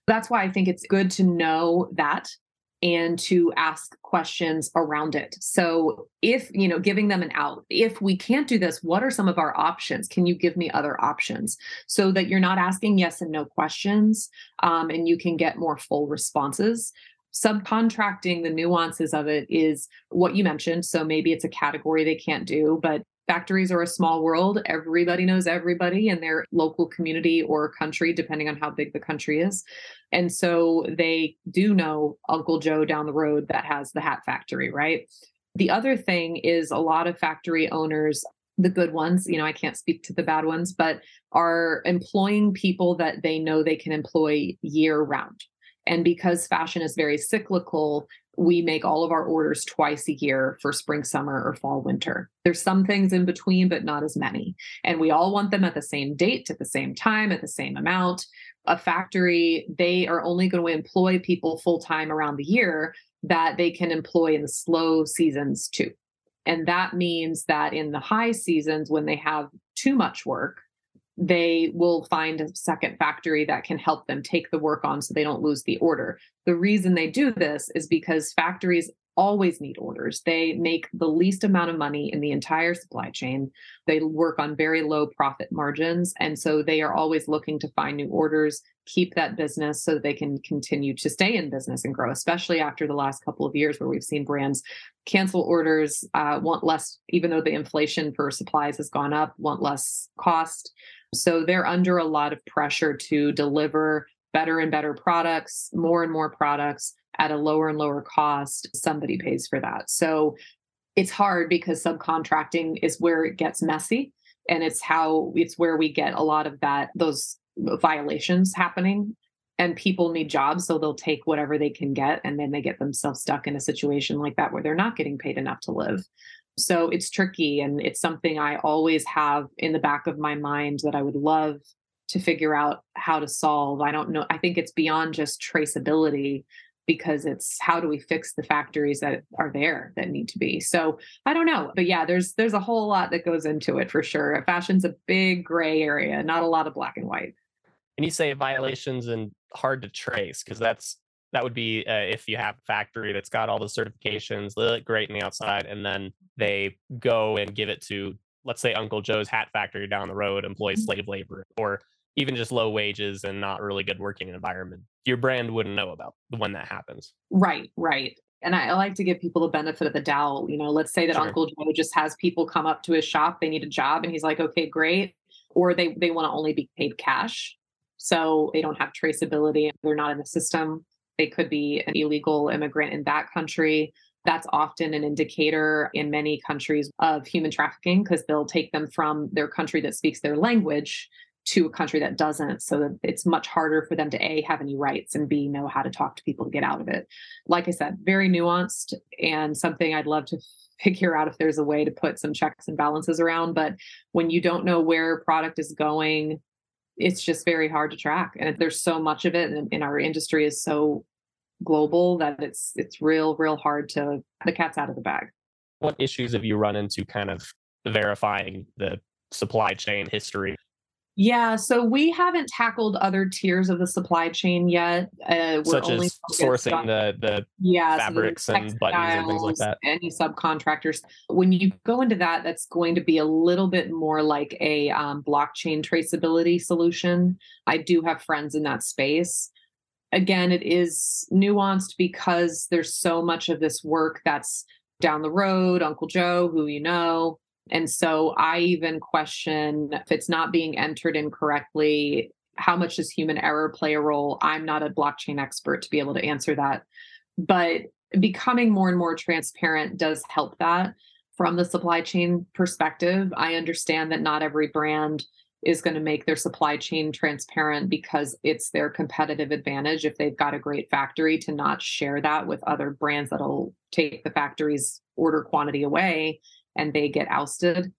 That's why I think it's good to know that and to ask questions around it. So, if, you know, giving them an out, if we can't do this, what are some of our options? Can you give me other options so that you're not asking yes and no questions um, and you can get more full responses? Subcontracting, the nuances of it is what you mentioned. So, maybe it's a category they can't do, but factories are a small world. Everybody knows everybody in their local community or country, depending on how big the country is. And so they do know Uncle Joe down the road that has the hat factory, right? The other thing is a lot of factory owners, the good ones, you know, I can't speak to the bad ones, but are employing people that they know they can employ year round. And because fashion is very cyclical, we make all of our orders twice a year for spring, summer, or fall, winter. There's some things in between, but not as many. And we all want them at the same date, at the same time, at the same amount. A factory, they are only going to employ people full time around the year that they can employ in the slow seasons too. And that means that in the high seasons, when they have too much work, they will find a second factory that can help them take the work on so they don't lose the order. The reason they do this is because factories always need orders. They make the least amount of money in the entire supply chain. They work on very low profit margins. And so they are always looking to find new orders, keep that business so they can continue to stay in business and grow, especially after the last couple of years where we've seen brands cancel orders, uh, want less, even though the inflation for supplies has gone up, want less cost. So they're under a lot of pressure to deliver better and better products, more and more products at a lower and lower cost. Somebody pays for that. So it's hard because subcontracting is where it gets messy and it's how it's where we get a lot of that those violations happening and people need jobs so they'll take whatever they can get and then they get themselves stuck in a situation like that where they're not getting paid enough to live so it's tricky and it's something I always have in the back of my mind that I would love to figure out how to solve. I don't know. I think it's beyond just traceability because it's how do we fix the factories that are there that need to be. So I don't know. But yeah, there's there's a whole lot that goes into it for sure. Fashion's a big gray area, not a lot of black and white. And you say violations and hard to trace because that's that would be uh, if you have a factory that's got all the certifications, they look great on the outside, and then they go and give it to, let's say, Uncle Joe's hat factory down the road, employ mm-hmm. slave labor, or even just low wages and not really good working environment. Your brand wouldn't know about when that happens. Right, right. And I, like to give people the benefit of the doubt. You know, let's say that sure. Uncle Joe just has people come up to his shop, they need a job, and he's like, okay, great. Or they they want to only be paid cash. So they don't have traceability. They're not in the system they could be an illegal immigrant in that country. That's often an indicator in many countries of human trafficking because they'll take them from their country that speaks their language to a country that doesn't so that it's much harder for them to a have any rights and b know how to talk to people to get out of it like i said very nuanced and something i'd love to [laughs] figure out if there's a way to put some checks and balances around but when you don't know where product is going it's just very hard to track and there's so much of it and, and our industry is so global that it's it's real real hard to the cat's out of the bag what issues have you run into kind of verifying the supply chain history Yeah, so we haven't tackled other tiers of the supply chain yet. Uh, Such as sourcing the the yeah, fabrics so and buttons and things like that. Any subcontractors. When you go into that, that's going to be a little bit more like a um, blockchain traceability solution. I do have friends in that space. Again, it is nuanced because there's so much of this work that's down the road, Uncle Joe, who you know, and so I even question if it's not being entered incorrectly, how much does human error play a role? I'm not a blockchain expert to be able to answer that. But becoming more and more transparent does help that from the supply chain perspective. I understand that not every brand is going to make their supply chain transparent because it's their competitive advantage if they've got a great factory to not share that with other brands that'll take the factory's order quantity away and they get ousted.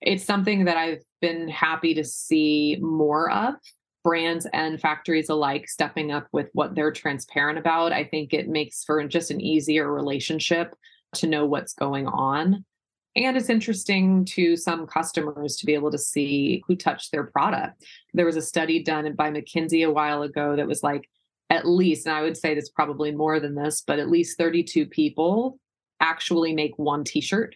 It's something that I've been happy to see more of brands and factories alike stepping up with what they're transparent about. I think it makes for just an easier relationship to know what's going on. And it's interesting to some customers to be able to see who touched their product. There was a study done by McKinsey a while ago that was like, at least, and I would say that's probably more than this, but at least 32 people actually make one t shirt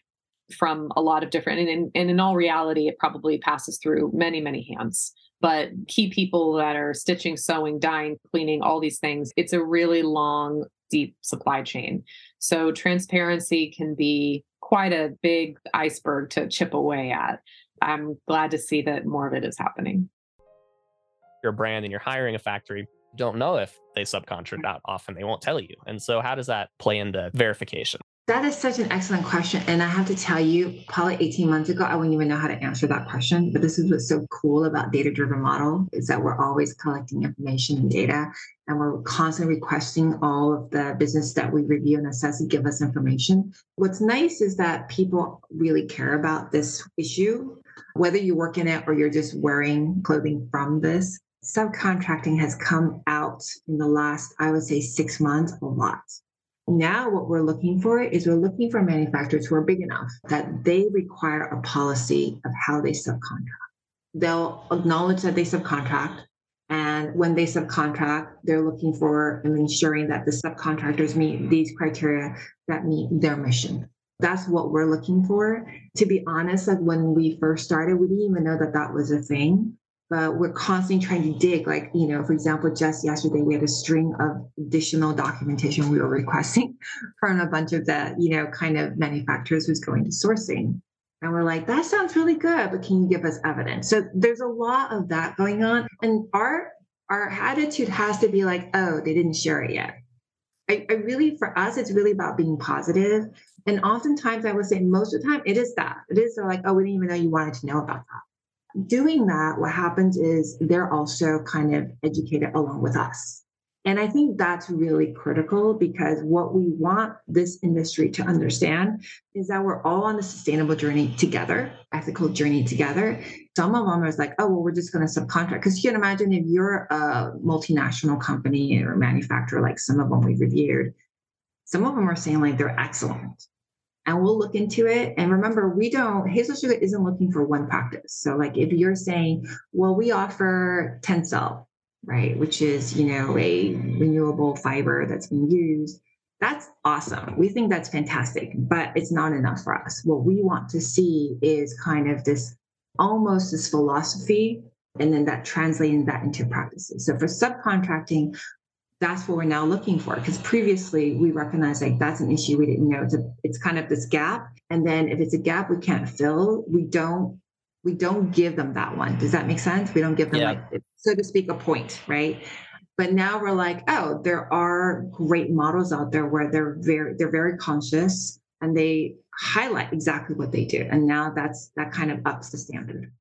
from a lot of different and in, and in all reality it probably passes through many many hands but key people that are stitching sewing dyeing cleaning all these things it's a really long deep supply chain so transparency can be quite a big iceberg to chip away at. I'm glad to see that more of it is happening. Your brand and you're hiring a factory don't know if they subcontract mm. out often. They won't tell you. And so how does that play into verification that is such an excellent question. And I have to tell you, probably 18 months ago, I wouldn't even know how to answer that question. But this is what's so cool about data driven model is that we're always collecting information and data and we're constantly requesting all of the business that we review and assess to give us information. What's nice is that people really care about this issue, whether you work in it or you're just wearing clothing from this. Subcontracting has come out in the last, I would say, six months a lot now, what we're looking for is we're looking for manufacturers who are big enough that they require a policy of how they subcontract. They'll acknowledge that they subcontract. And when they subcontract, they're looking for and ensuring that the subcontractors meet these criteria that meet their mission. That's what we're looking for. To be honest, like when we first started, we didn't even know that that was a thing but we're constantly trying to dig. Like, you know, for example, just yesterday we had a string of additional documentation we were requesting [laughs] from a bunch of the, you know, kind of manufacturers who's going to sourcing. And we're like, that sounds really good, but can you give us evidence? So there's a lot of that going on. And our our attitude has to be like, oh, they didn't share it yet. I, I really, for us, it's really about being positive. And oftentimes I would say most of the time it is that. It is like, oh, we didn't even know you wanted to know about that doing that, what happens is they're also kind of educated along with us. And I think that's really critical because what we want this industry to understand is that we're all on a sustainable journey together, ethical journey together. Some of them are like, oh, well, we're just going to subcontract. Because you can imagine if you're a multinational company or manufacturer, like some of them we've reviewed, some of them are saying like they're excellent and we'll look into it. And remember, we don't, Hey Social Good isn't looking for one practice. So, like if you're saying, well, we offer Tencel, right, which is, you know, a renewable fiber that's being used, that's awesome. We think that's fantastic, but it's not enough for us. What we want to see is kind of this almost this philosophy and then that translating that into practices. So for subcontracting, that's what we're now looking for. Because previously we recognized like that's an issue we didn't know. It's, a, it's kind of this gap. And then if it's a gap we can't fill we don't we don't give them that one. Does that make sense? We don't give them yeah. like so to speak a point right? But now we're like oh there are great models out there where they're very they're very conscious and they highlight exactly what they do. And now that's that kind of ups the standard.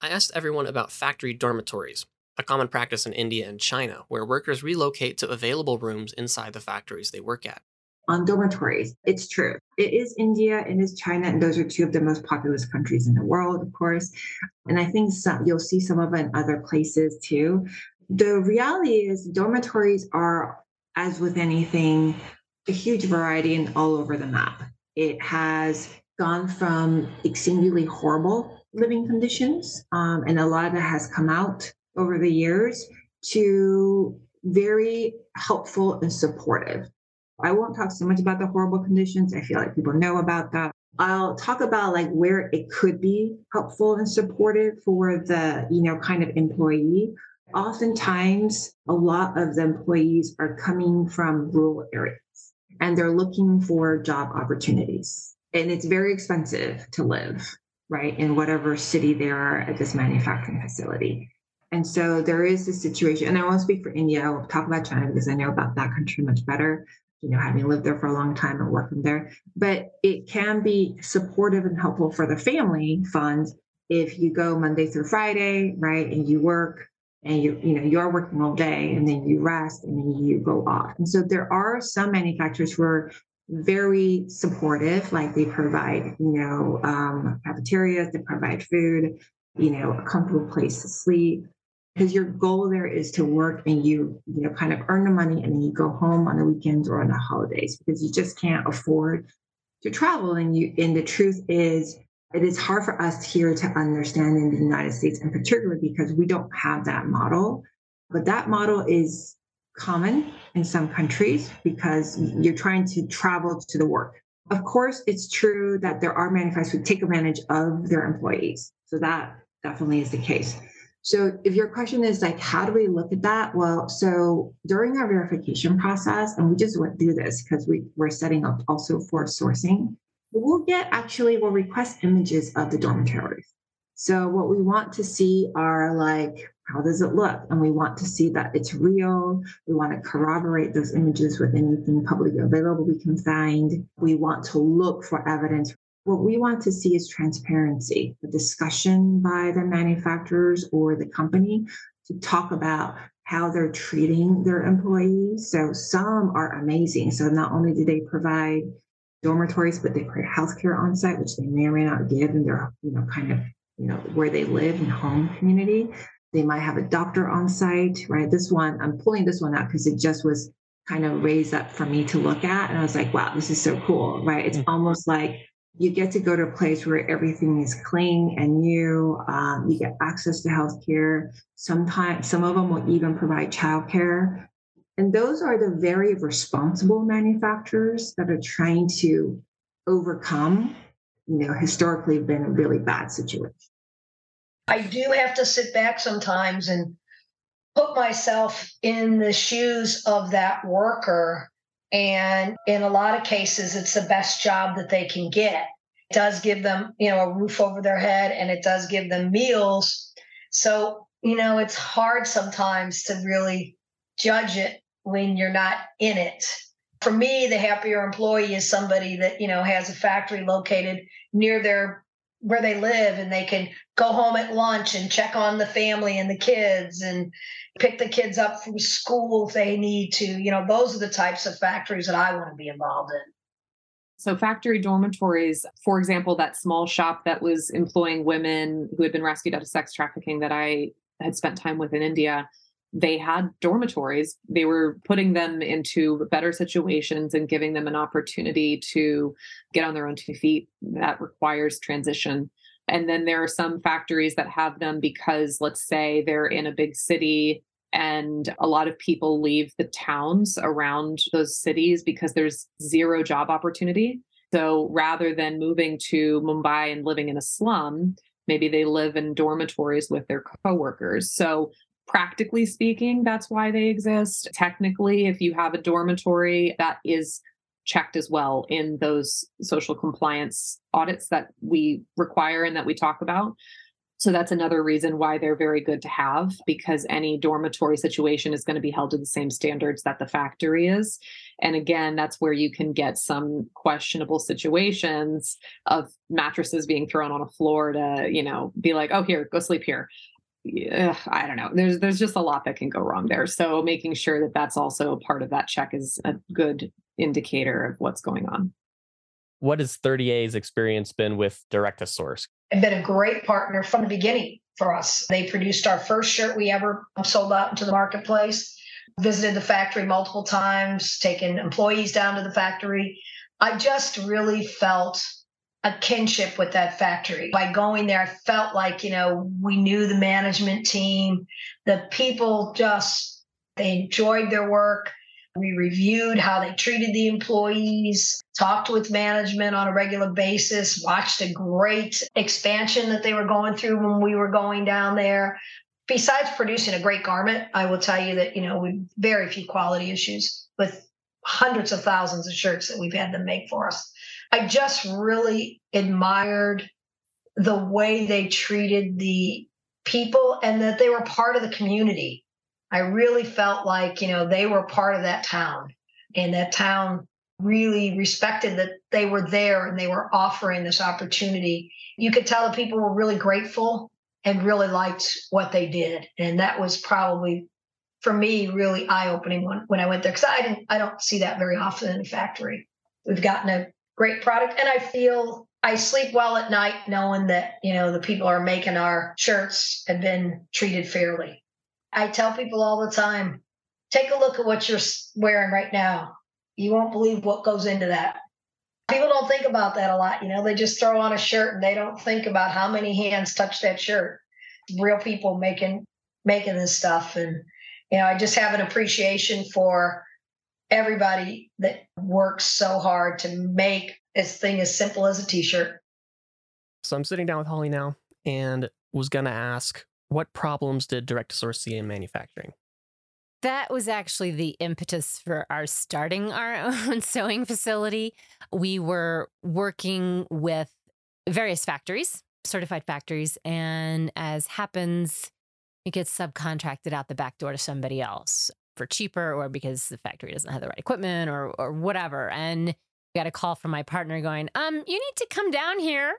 I asked everyone about factory dormitories a common practice in India and China, where workers relocate to available rooms inside the factories they work at. On dormitories, it's true. It is India and it's China, and those are two of the most populous countries in the world, of course. And I think some, you'll see some of it in other places too. The reality is, dormitories are, as with anything, a huge variety and all over the map. It has gone from exceedingly horrible living conditions. Um, and a lot of that has come out over the years to very helpful and supportive. I won't talk so much about the horrible conditions. I feel like people know about that. I'll talk about like where it could be helpful and supportive for the, you know, kind of employee. Oftentimes, a lot of the employees are coming from rural areas and they're looking for job opportunities. And it's very expensive to live, right, in whatever city they are at this manufacturing facility. And so there is this situation, and I won't speak for India, I'll talk about China because I know about that country much better you know, having lived there for a long time and working there. But it can be supportive and helpful for the family funds if you go Monday through Friday, right? And you work and you, you know, you're working all day and then you rest and then you go off. And so there are some manufacturers who are very supportive, like they provide, you know, um, cafeterias, they provide food, you know, a comfortable place to sleep because your goal there is to work and you you know kind of earn the money and then you go home on the weekends or on the holidays because you just can't afford to travel. And you and the truth is it is hard for us here to understand in the united states in particular because we don't have that model. But that model is common in some countries because you're trying to travel to the work. Of course it's true that there are manufacturers who take advantage of their employees. So that definitely is the case so if your question is like, how do we look at that? Well, so during our verification process, and we just went through this because we were setting up also for sourcing, we'll get actually, we'll request images of the dormitories. So what we want to see are like, how does it look? And we want to see that it's real. We want to corroborate those images with anything publicly available we can find. We want to look for evidence what we want to see is transparency, a discussion by the manufacturers or the company to talk about how they're treating their employees. So some are amazing. So not only do they provide dormitories, but they provide healthcare on site, which they may or may not give in their, you know, kind of, you know, where they live in home community. They might have a doctor on site, right? This one, I'm pulling this one out because it just was kind of raised up for me to look at. And I was like, wow, this is so cool, right? It's mm-hmm. almost like you get to go to a place where everything is clean and new. Um, you get access to healthcare. Sometimes some of them will even provide childcare. And those are the very responsible manufacturers that are trying to overcome, you know, historically been a really bad situation. I do have to sit back sometimes and put myself in the shoes of that worker and in a lot of cases, it's the best job that they can get. It does give them, you know, a roof over their head and it does give them meals. So, you know, it's hard sometimes to really judge it when you're not in it. For me, the happier employee is somebody that, you know, has a factory located near their where they live and they can go home at lunch and check on the family and the kids and pick the kids up from school if they need to. You know, those are the types of factories that I want to be involved in. So, factory dormitories, for example, that small shop that was employing women who had been rescued out of sex trafficking that I had spent time with in India, they had dormitories. They were putting them into better situations and giving them an opportunity to get on their own two feet. That requires transition. And then there are some factories that have them because, let's say, they're in a big city and a lot of people leave the towns around those cities because there's zero job opportunity. So rather than moving to Mumbai and living in a slum, maybe they live in dormitories with their coworkers. So practically speaking, that's why they exist. Technically, if you have a dormitory, that is checked as well in those social compliance audits that we require and that we talk about. So that's another reason why they're very good to have because any dormitory situation is going to be held to the same standards that the factory is. And again, that's where you can get some questionable situations of mattresses being thrown on a floor to, you know, be like, oh, here, go sleep here. Yeah, I don't know. There's there's just a lot that can go wrong there. So making sure that that's also a part of that check is a good indicator of what's going on. What has 30A's experience been with direct to source? And been a great partner from the beginning for us. They produced our first shirt we ever sold out into the marketplace, visited the factory multiple times, taken employees down to the factory. I just really felt a kinship with that factory. By going there, I felt like, you know, we knew the management team, the people just, they enjoyed their work. We reviewed how they treated the employees, talked with management on a regular basis, watched a great expansion that they were going through when we were going down there. Besides producing a great garment, I will tell you that, you know, we very few quality issues with hundreds of thousands of shirts that we've had them make for us. I just really admired the way they treated the people and that they were part of the community. I really felt like, you know, they were part of that town and that town really respected that they were there and they were offering this opportunity. You could tell the people were really grateful and really liked what they did. And that was probably for me really eye-opening when, when I went there because I didn't I don't see that very often in a factory. We've gotten a great product and I feel I sleep well at night knowing that, you know, the people are making our shirts have been treated fairly. I tell people all the time, take a look at what you're wearing right now. You won't believe what goes into that. People don't think about that a lot. You know, they just throw on a shirt and they don't think about how many hands touch that shirt. Real people making making this stuff. And, you know, I just have an appreciation for everybody that works so hard to make this thing as simple as a t-shirt. So I'm sitting down with Holly now and was going to ask what problems did direct to source see in manufacturing? That was actually the impetus for our starting our [laughs] own sewing facility. We were working with various factories, certified factories, and as happens, it gets subcontracted out the back door to somebody else for cheaper or because the factory doesn't have the right equipment or or whatever. And got a call from my partner going, um, you need to come down here.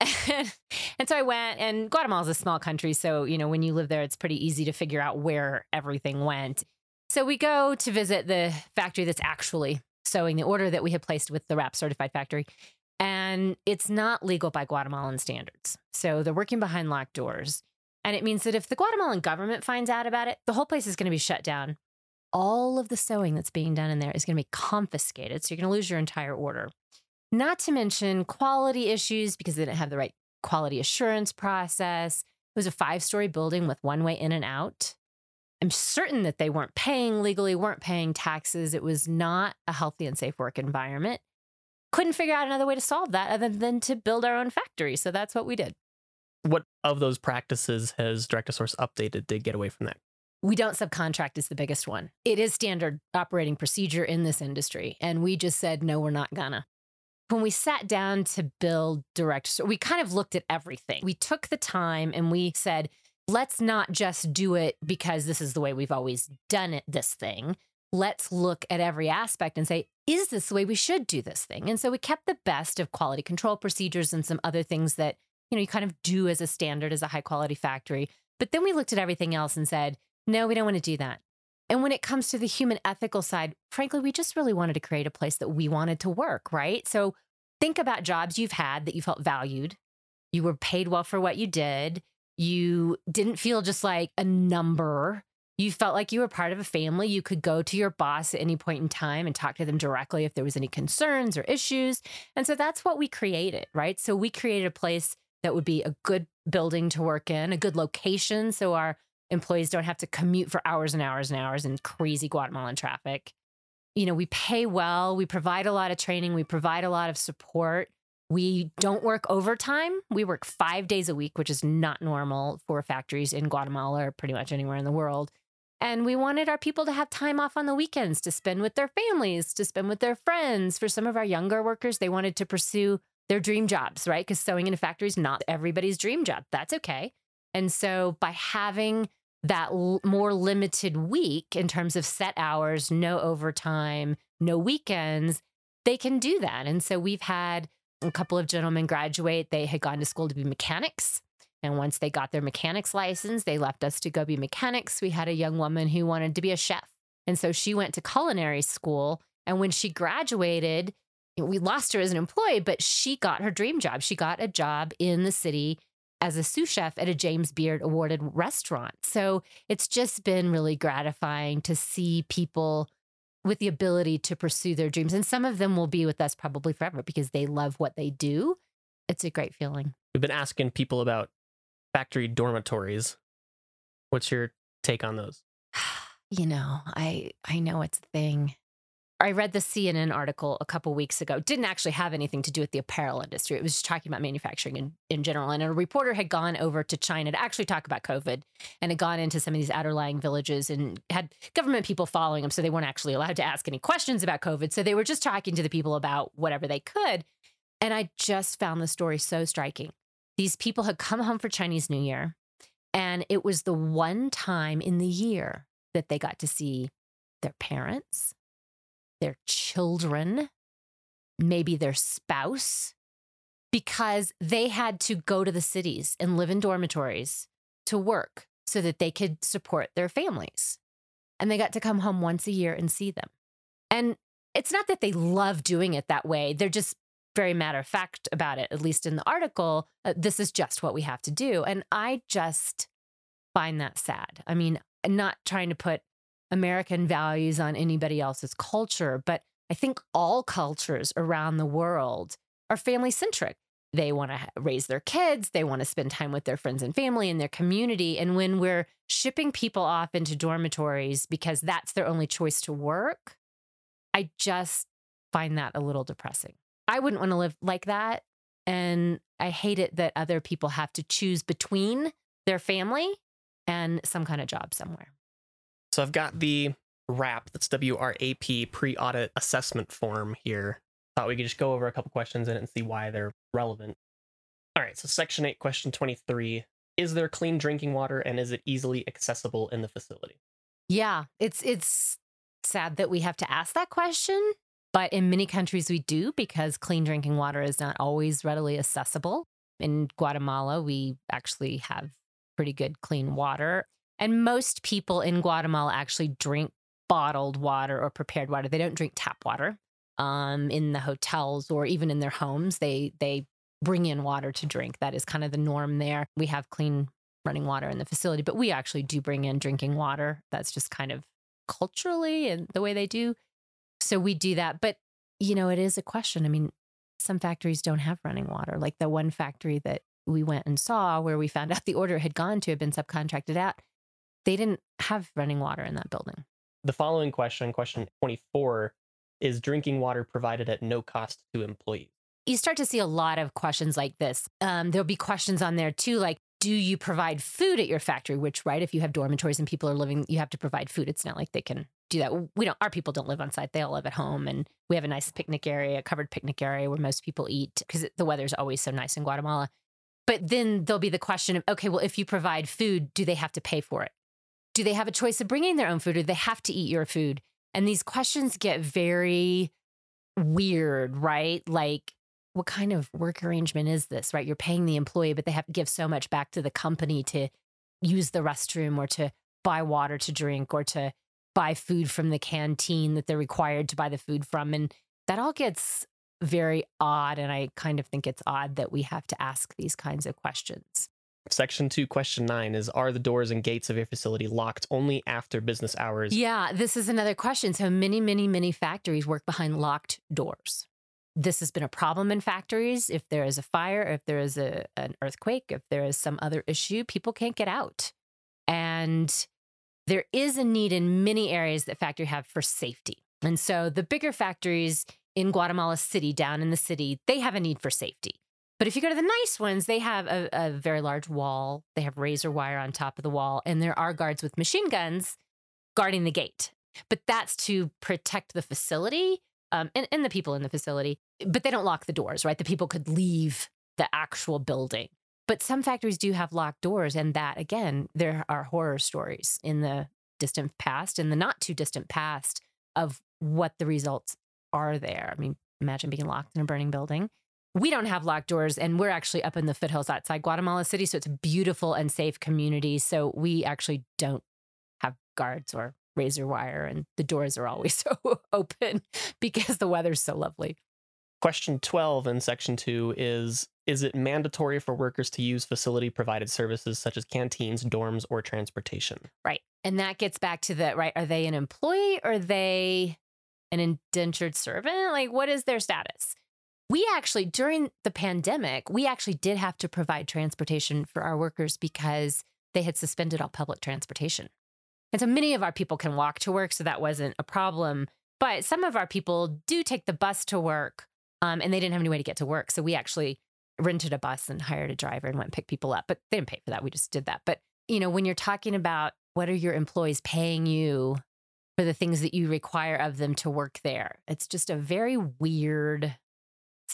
[laughs] and so I went, and Guatemala is a small country. So, you know, when you live there, it's pretty easy to figure out where everything went. So we go to visit the factory that's actually sewing the order that we had placed with the WRAP certified factory. And it's not legal by Guatemalan standards. So they're working behind locked doors. And it means that if the Guatemalan government finds out about it, the whole place is going to be shut down. All of the sewing that's being done in there is going to be confiscated. So you're going to lose your entire order. Not to mention quality issues because they didn't have the right quality assurance process. It was a five story building with one way in and out. I'm certain that they weren't paying legally, weren't paying taxes. It was not a healthy and safe work environment. Couldn't figure out another way to solve that other than to build our own factory. So that's what we did what of those practices has direct to source updated to get away from that? We don't subcontract is the biggest one. It is standard operating procedure in this industry. And we just said, no, we're not gonna. When we sat down to build direct, we kind of looked at everything. We took the time and we said, let's not just do it because this is the way we've always done it, this thing. Let's look at every aspect and say, is this the way we should do this thing? And so we kept the best of quality control procedures and some other things that you know, you kind of do as a standard as a high quality factory. But then we looked at everything else and said, no, we don't want to do that. And when it comes to the human ethical side, frankly, we just really wanted to create a place that we wanted to work, right? So think about jobs you've had that you felt valued. You were paid well for what you did. You didn't feel just like a number. You felt like you were part of a family. You could go to your boss at any point in time and talk to them directly if there was any concerns or issues. And so that's what we created, right? So we created a place that would be a good building to work in, a good location so our employees don't have to commute for hours and hours and hours in crazy Guatemalan traffic. You know, we pay well, we provide a lot of training, we provide a lot of support. We don't work overtime. We work five days a week, which is not normal for factories in Guatemala or pretty much anywhere in the world. And we wanted our people to have time off on the weekends to spend with their families, to spend with their friends. For some of our younger workers, they wanted to pursue their dream jobs, right? Because sewing in a factory is not everybody's dream job. That's okay. And so by having that l- more limited week in terms of set hours, no overtime, no weekends, they can do that. And so we've had a couple of gentlemen graduate. They had gone to school to be mechanics. And once they got their mechanics license, they left us to go be mechanics. We had a young woman who wanted to be a chef. And so she went to culinary school. And when she graduated, we lost her as an employee, but she got her dream job. She got a job in the city as a sous chef at a James Beard awarded restaurant. So it's just been really gratifying to see people with the ability to pursue their dreams. And some of them will be with us probably forever because they love what they do. It's a great feeling. We've been asking people about factory dormitories. What's your take on those? [sighs] you know, I I know it's a thing. I read the CNN article a couple weeks ago. Didn't actually have anything to do with the apparel industry. It was just talking about manufacturing in, in general. And a reporter had gone over to China to actually talk about COVID and had gone into some of these outerlying villages and had government people following them. So they weren't actually allowed to ask any questions about COVID. So they were just talking to the people about whatever they could. And I just found the story so striking. These people had come home for Chinese New Year, and it was the one time in the year that they got to see their parents, their children, maybe their spouse, because they had to go to the cities and live in dormitories to work so that they could support their families. And they got to come home once a year and see them. And it's not that they love doing it that way, they're just very matter of fact about it, at least in the article. Uh, this is just what we have to do. And I just find that sad. I mean, not trying to put American values on anybody else's culture, but I think all cultures around the world are family centric. They want to raise their kids, they want to spend time with their friends and family and their community. And when we're shipping people off into dormitories because that's their only choice to work, I just find that a little depressing. I wouldn't want to live like that. And I hate it that other people have to choose between their family and some kind of job somewhere. So I've got the WRAP, that's WRAP pre audit assessment form here. Thought we could just go over a couple questions in it and see why they're relevant. All right, so section 8, question 23 Is there clean drinking water and is it easily accessible in the facility? Yeah, it's it's sad that we have to ask that question but in many countries, we do because clean drinking water is not always readily accessible. In Guatemala, we actually have pretty good clean water. And most people in Guatemala actually drink bottled water or prepared water. They don't drink tap water. Um, in the hotels or even in their homes, they they bring in water to drink. That is kind of the norm there. We have clean running water in the facility, but we actually do bring in drinking water. That's just kind of culturally and the way they do. So we do that. But, you know, it is a question. I mean, some factories don't have running water. Like the one factory that we went and saw where we found [laughs] out the order had gone to have been subcontracted out, they didn't have running water in that building. The following question, question 24, is drinking water provided at no cost to employees? You start to see a lot of questions like this. Um, there'll be questions on there too, like, do you provide food at your factory? Which, right, if you have dormitories and people are living, you have to provide food. It's not like they can do that. We don't, our people don't live on site. They all live at home. And we have a nice picnic area, a covered picnic area where most people eat because the weather's always so nice in Guatemala. But then there'll be the question of, okay, well, if you provide food, do they have to pay for it? Do they have a choice of bringing their own food or do they have to eat your food? And these questions get very weird, right? Like, what kind of work arrangement is this, right? You're paying the employee, but they have to give so much back to the company to use the restroom or to buy water to drink or to buy food from the canteen that they're required to buy the food from. And that all gets very odd. And I kind of think it's odd that we have to ask these kinds of questions. Section two, question nine is Are the doors and gates of your facility locked only after business hours? Yeah, this is another question. So many, many, many factories work behind locked doors this has been a problem in factories. If there is a fire, if there is a, an earthquake, if there is some other issue, people can't get out. And there is a need in many areas that factory have for safety. And so the bigger factories in Guatemala City, down in the city, they have a need for safety. But if you go to the nice ones, they have a, a very large wall. They have razor wire on top of the wall, and there are guards with machine guns guarding the gate. But that's to protect the facility um, and, and the people in the facility, but they don't lock the doors, right? The people could leave the actual building. But some factories do have locked doors. And that, again, there are horror stories in the distant past and the not too distant past of what the results are there. I mean, imagine being locked in a burning building. We don't have locked doors, and we're actually up in the foothills outside Guatemala City. So it's a beautiful and safe community. So we actually don't have guards or razor wire and the doors are always [laughs] so open because the weather's so lovely. Question 12 in section 2 is Is it mandatory for workers to use facility provided services such as canteens, dorms, or transportation? Right. And that gets back to the right. Are they an employee or are they an indentured servant? Like, what is their status? We actually, during the pandemic, we actually did have to provide transportation for our workers because they had suspended all public transportation. And so many of our people can walk to work, so that wasn't a problem. But some of our people do take the bus to work um, and they didn't have any way to get to work. So we actually rented a bus and hired a driver and went and picked people up. But they didn't pay for that. We just did that. But, you know, when you're talking about what are your employees paying you for the things that you require of them to work there, it's just a very weird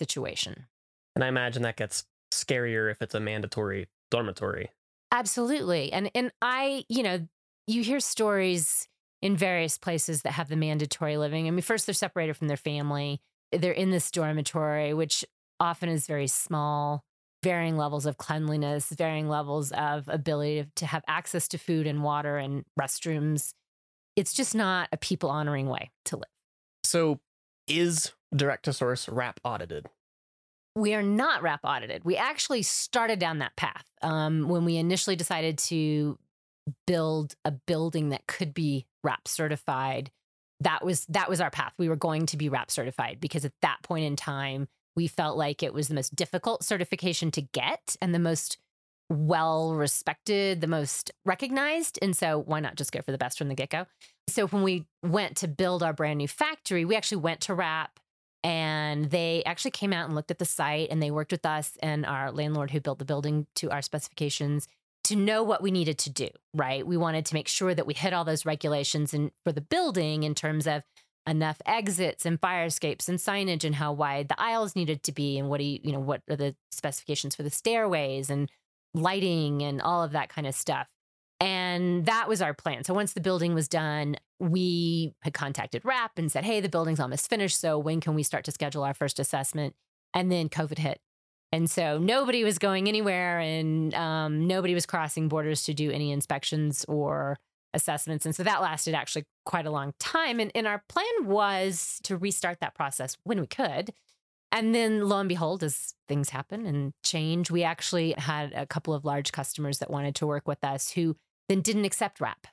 situation. And I imagine that gets scarier if it's a mandatory dormitory. Absolutely. And and I, you know, you hear stories in various places that have the mandatory living. I mean, first they're separated from their family. They're in this dormitory, which often is very small, varying levels of cleanliness, varying levels of ability to have access to food and water and restrooms. It's just not a people honoring way to live. So, is Direct To Source WRAP audited? We are not WRAP audited. We actually started down that path um, when we initially decided to build a building that could be WRAP certified that was that was our path we were going to be WRAP certified because at that point in time we felt like it was the most difficult certification to get and the most well respected the most recognized and so why not just go for the best from the get-go so when we went to build our brand new factory we actually went to WRAP and they actually came out and looked at the site and they worked with us and our landlord who built the building to our specifications to know what we needed to do, right? We wanted to make sure that we hit all those regulations and for the building in terms of enough exits and fire escapes and signage and how wide the aisles needed to be and what do you, you know, what are the specifications for the stairways and lighting and all of that kind of stuff. And that was our plan. So once the building was done, we had contacted WRAP and said, hey, the building's almost finished. So when can we start to schedule our first assessment? And then COVID hit. And so nobody was going anywhere and um, nobody was crossing borders to do any inspections or assessments. And so that lasted actually quite a long time. And, and our plan was to restart that process when we could. And then lo and behold, as things happen and change, we actually had a couple of large customers that wanted to work with us who then didn't accept WRAP.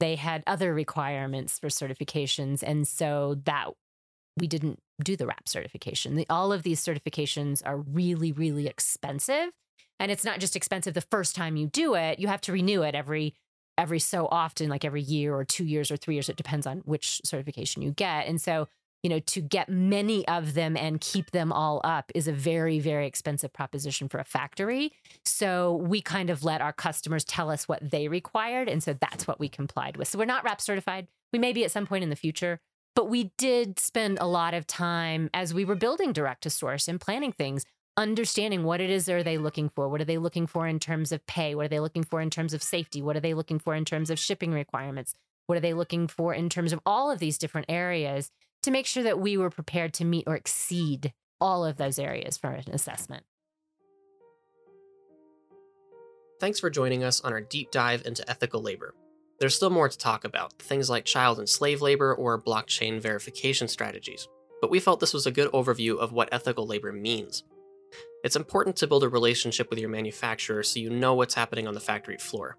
They had other requirements for certifications. And so that we didn't do the WRAP certification. The, all of these certifications are really, really expensive. And it's not just expensive the first time you do it, you have to renew it every every so often, like every year or two years or three years. It depends on which certification you get. And so, you know, to get many of them and keep them all up is a very, very expensive proposition for a factory. So we kind of let our customers tell us what they required. And so that's what we complied with. So we're not WRAP certified. We may be at some point in the future, but we did spend a lot of time as we were building Direct To Source and planning things, understanding what it is are they looking for? What are they looking for in terms of pay? What are they looking for in terms of safety? What are they looking for in terms of shipping requirements? What are they looking for in terms of all of these different areas to make sure that we were prepared to meet or exceed all of those areas for an assessment? Thanks for joining us on our deep dive into ethical labor. There's still more to talk about, things like child and slave labor or blockchain verification strategies, but we felt this was a good overview of what ethical labor means. It's important to build a relationship with your manufacturer so you know what's happening on the factory floor.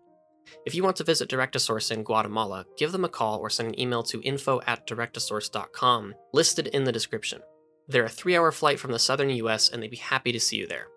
If you want to visit Direct To Source in Guatemala, give them a call or send an email to info at direct2source.com, listed in the description. They're a three hour flight from the southern US and they'd be happy to see you there.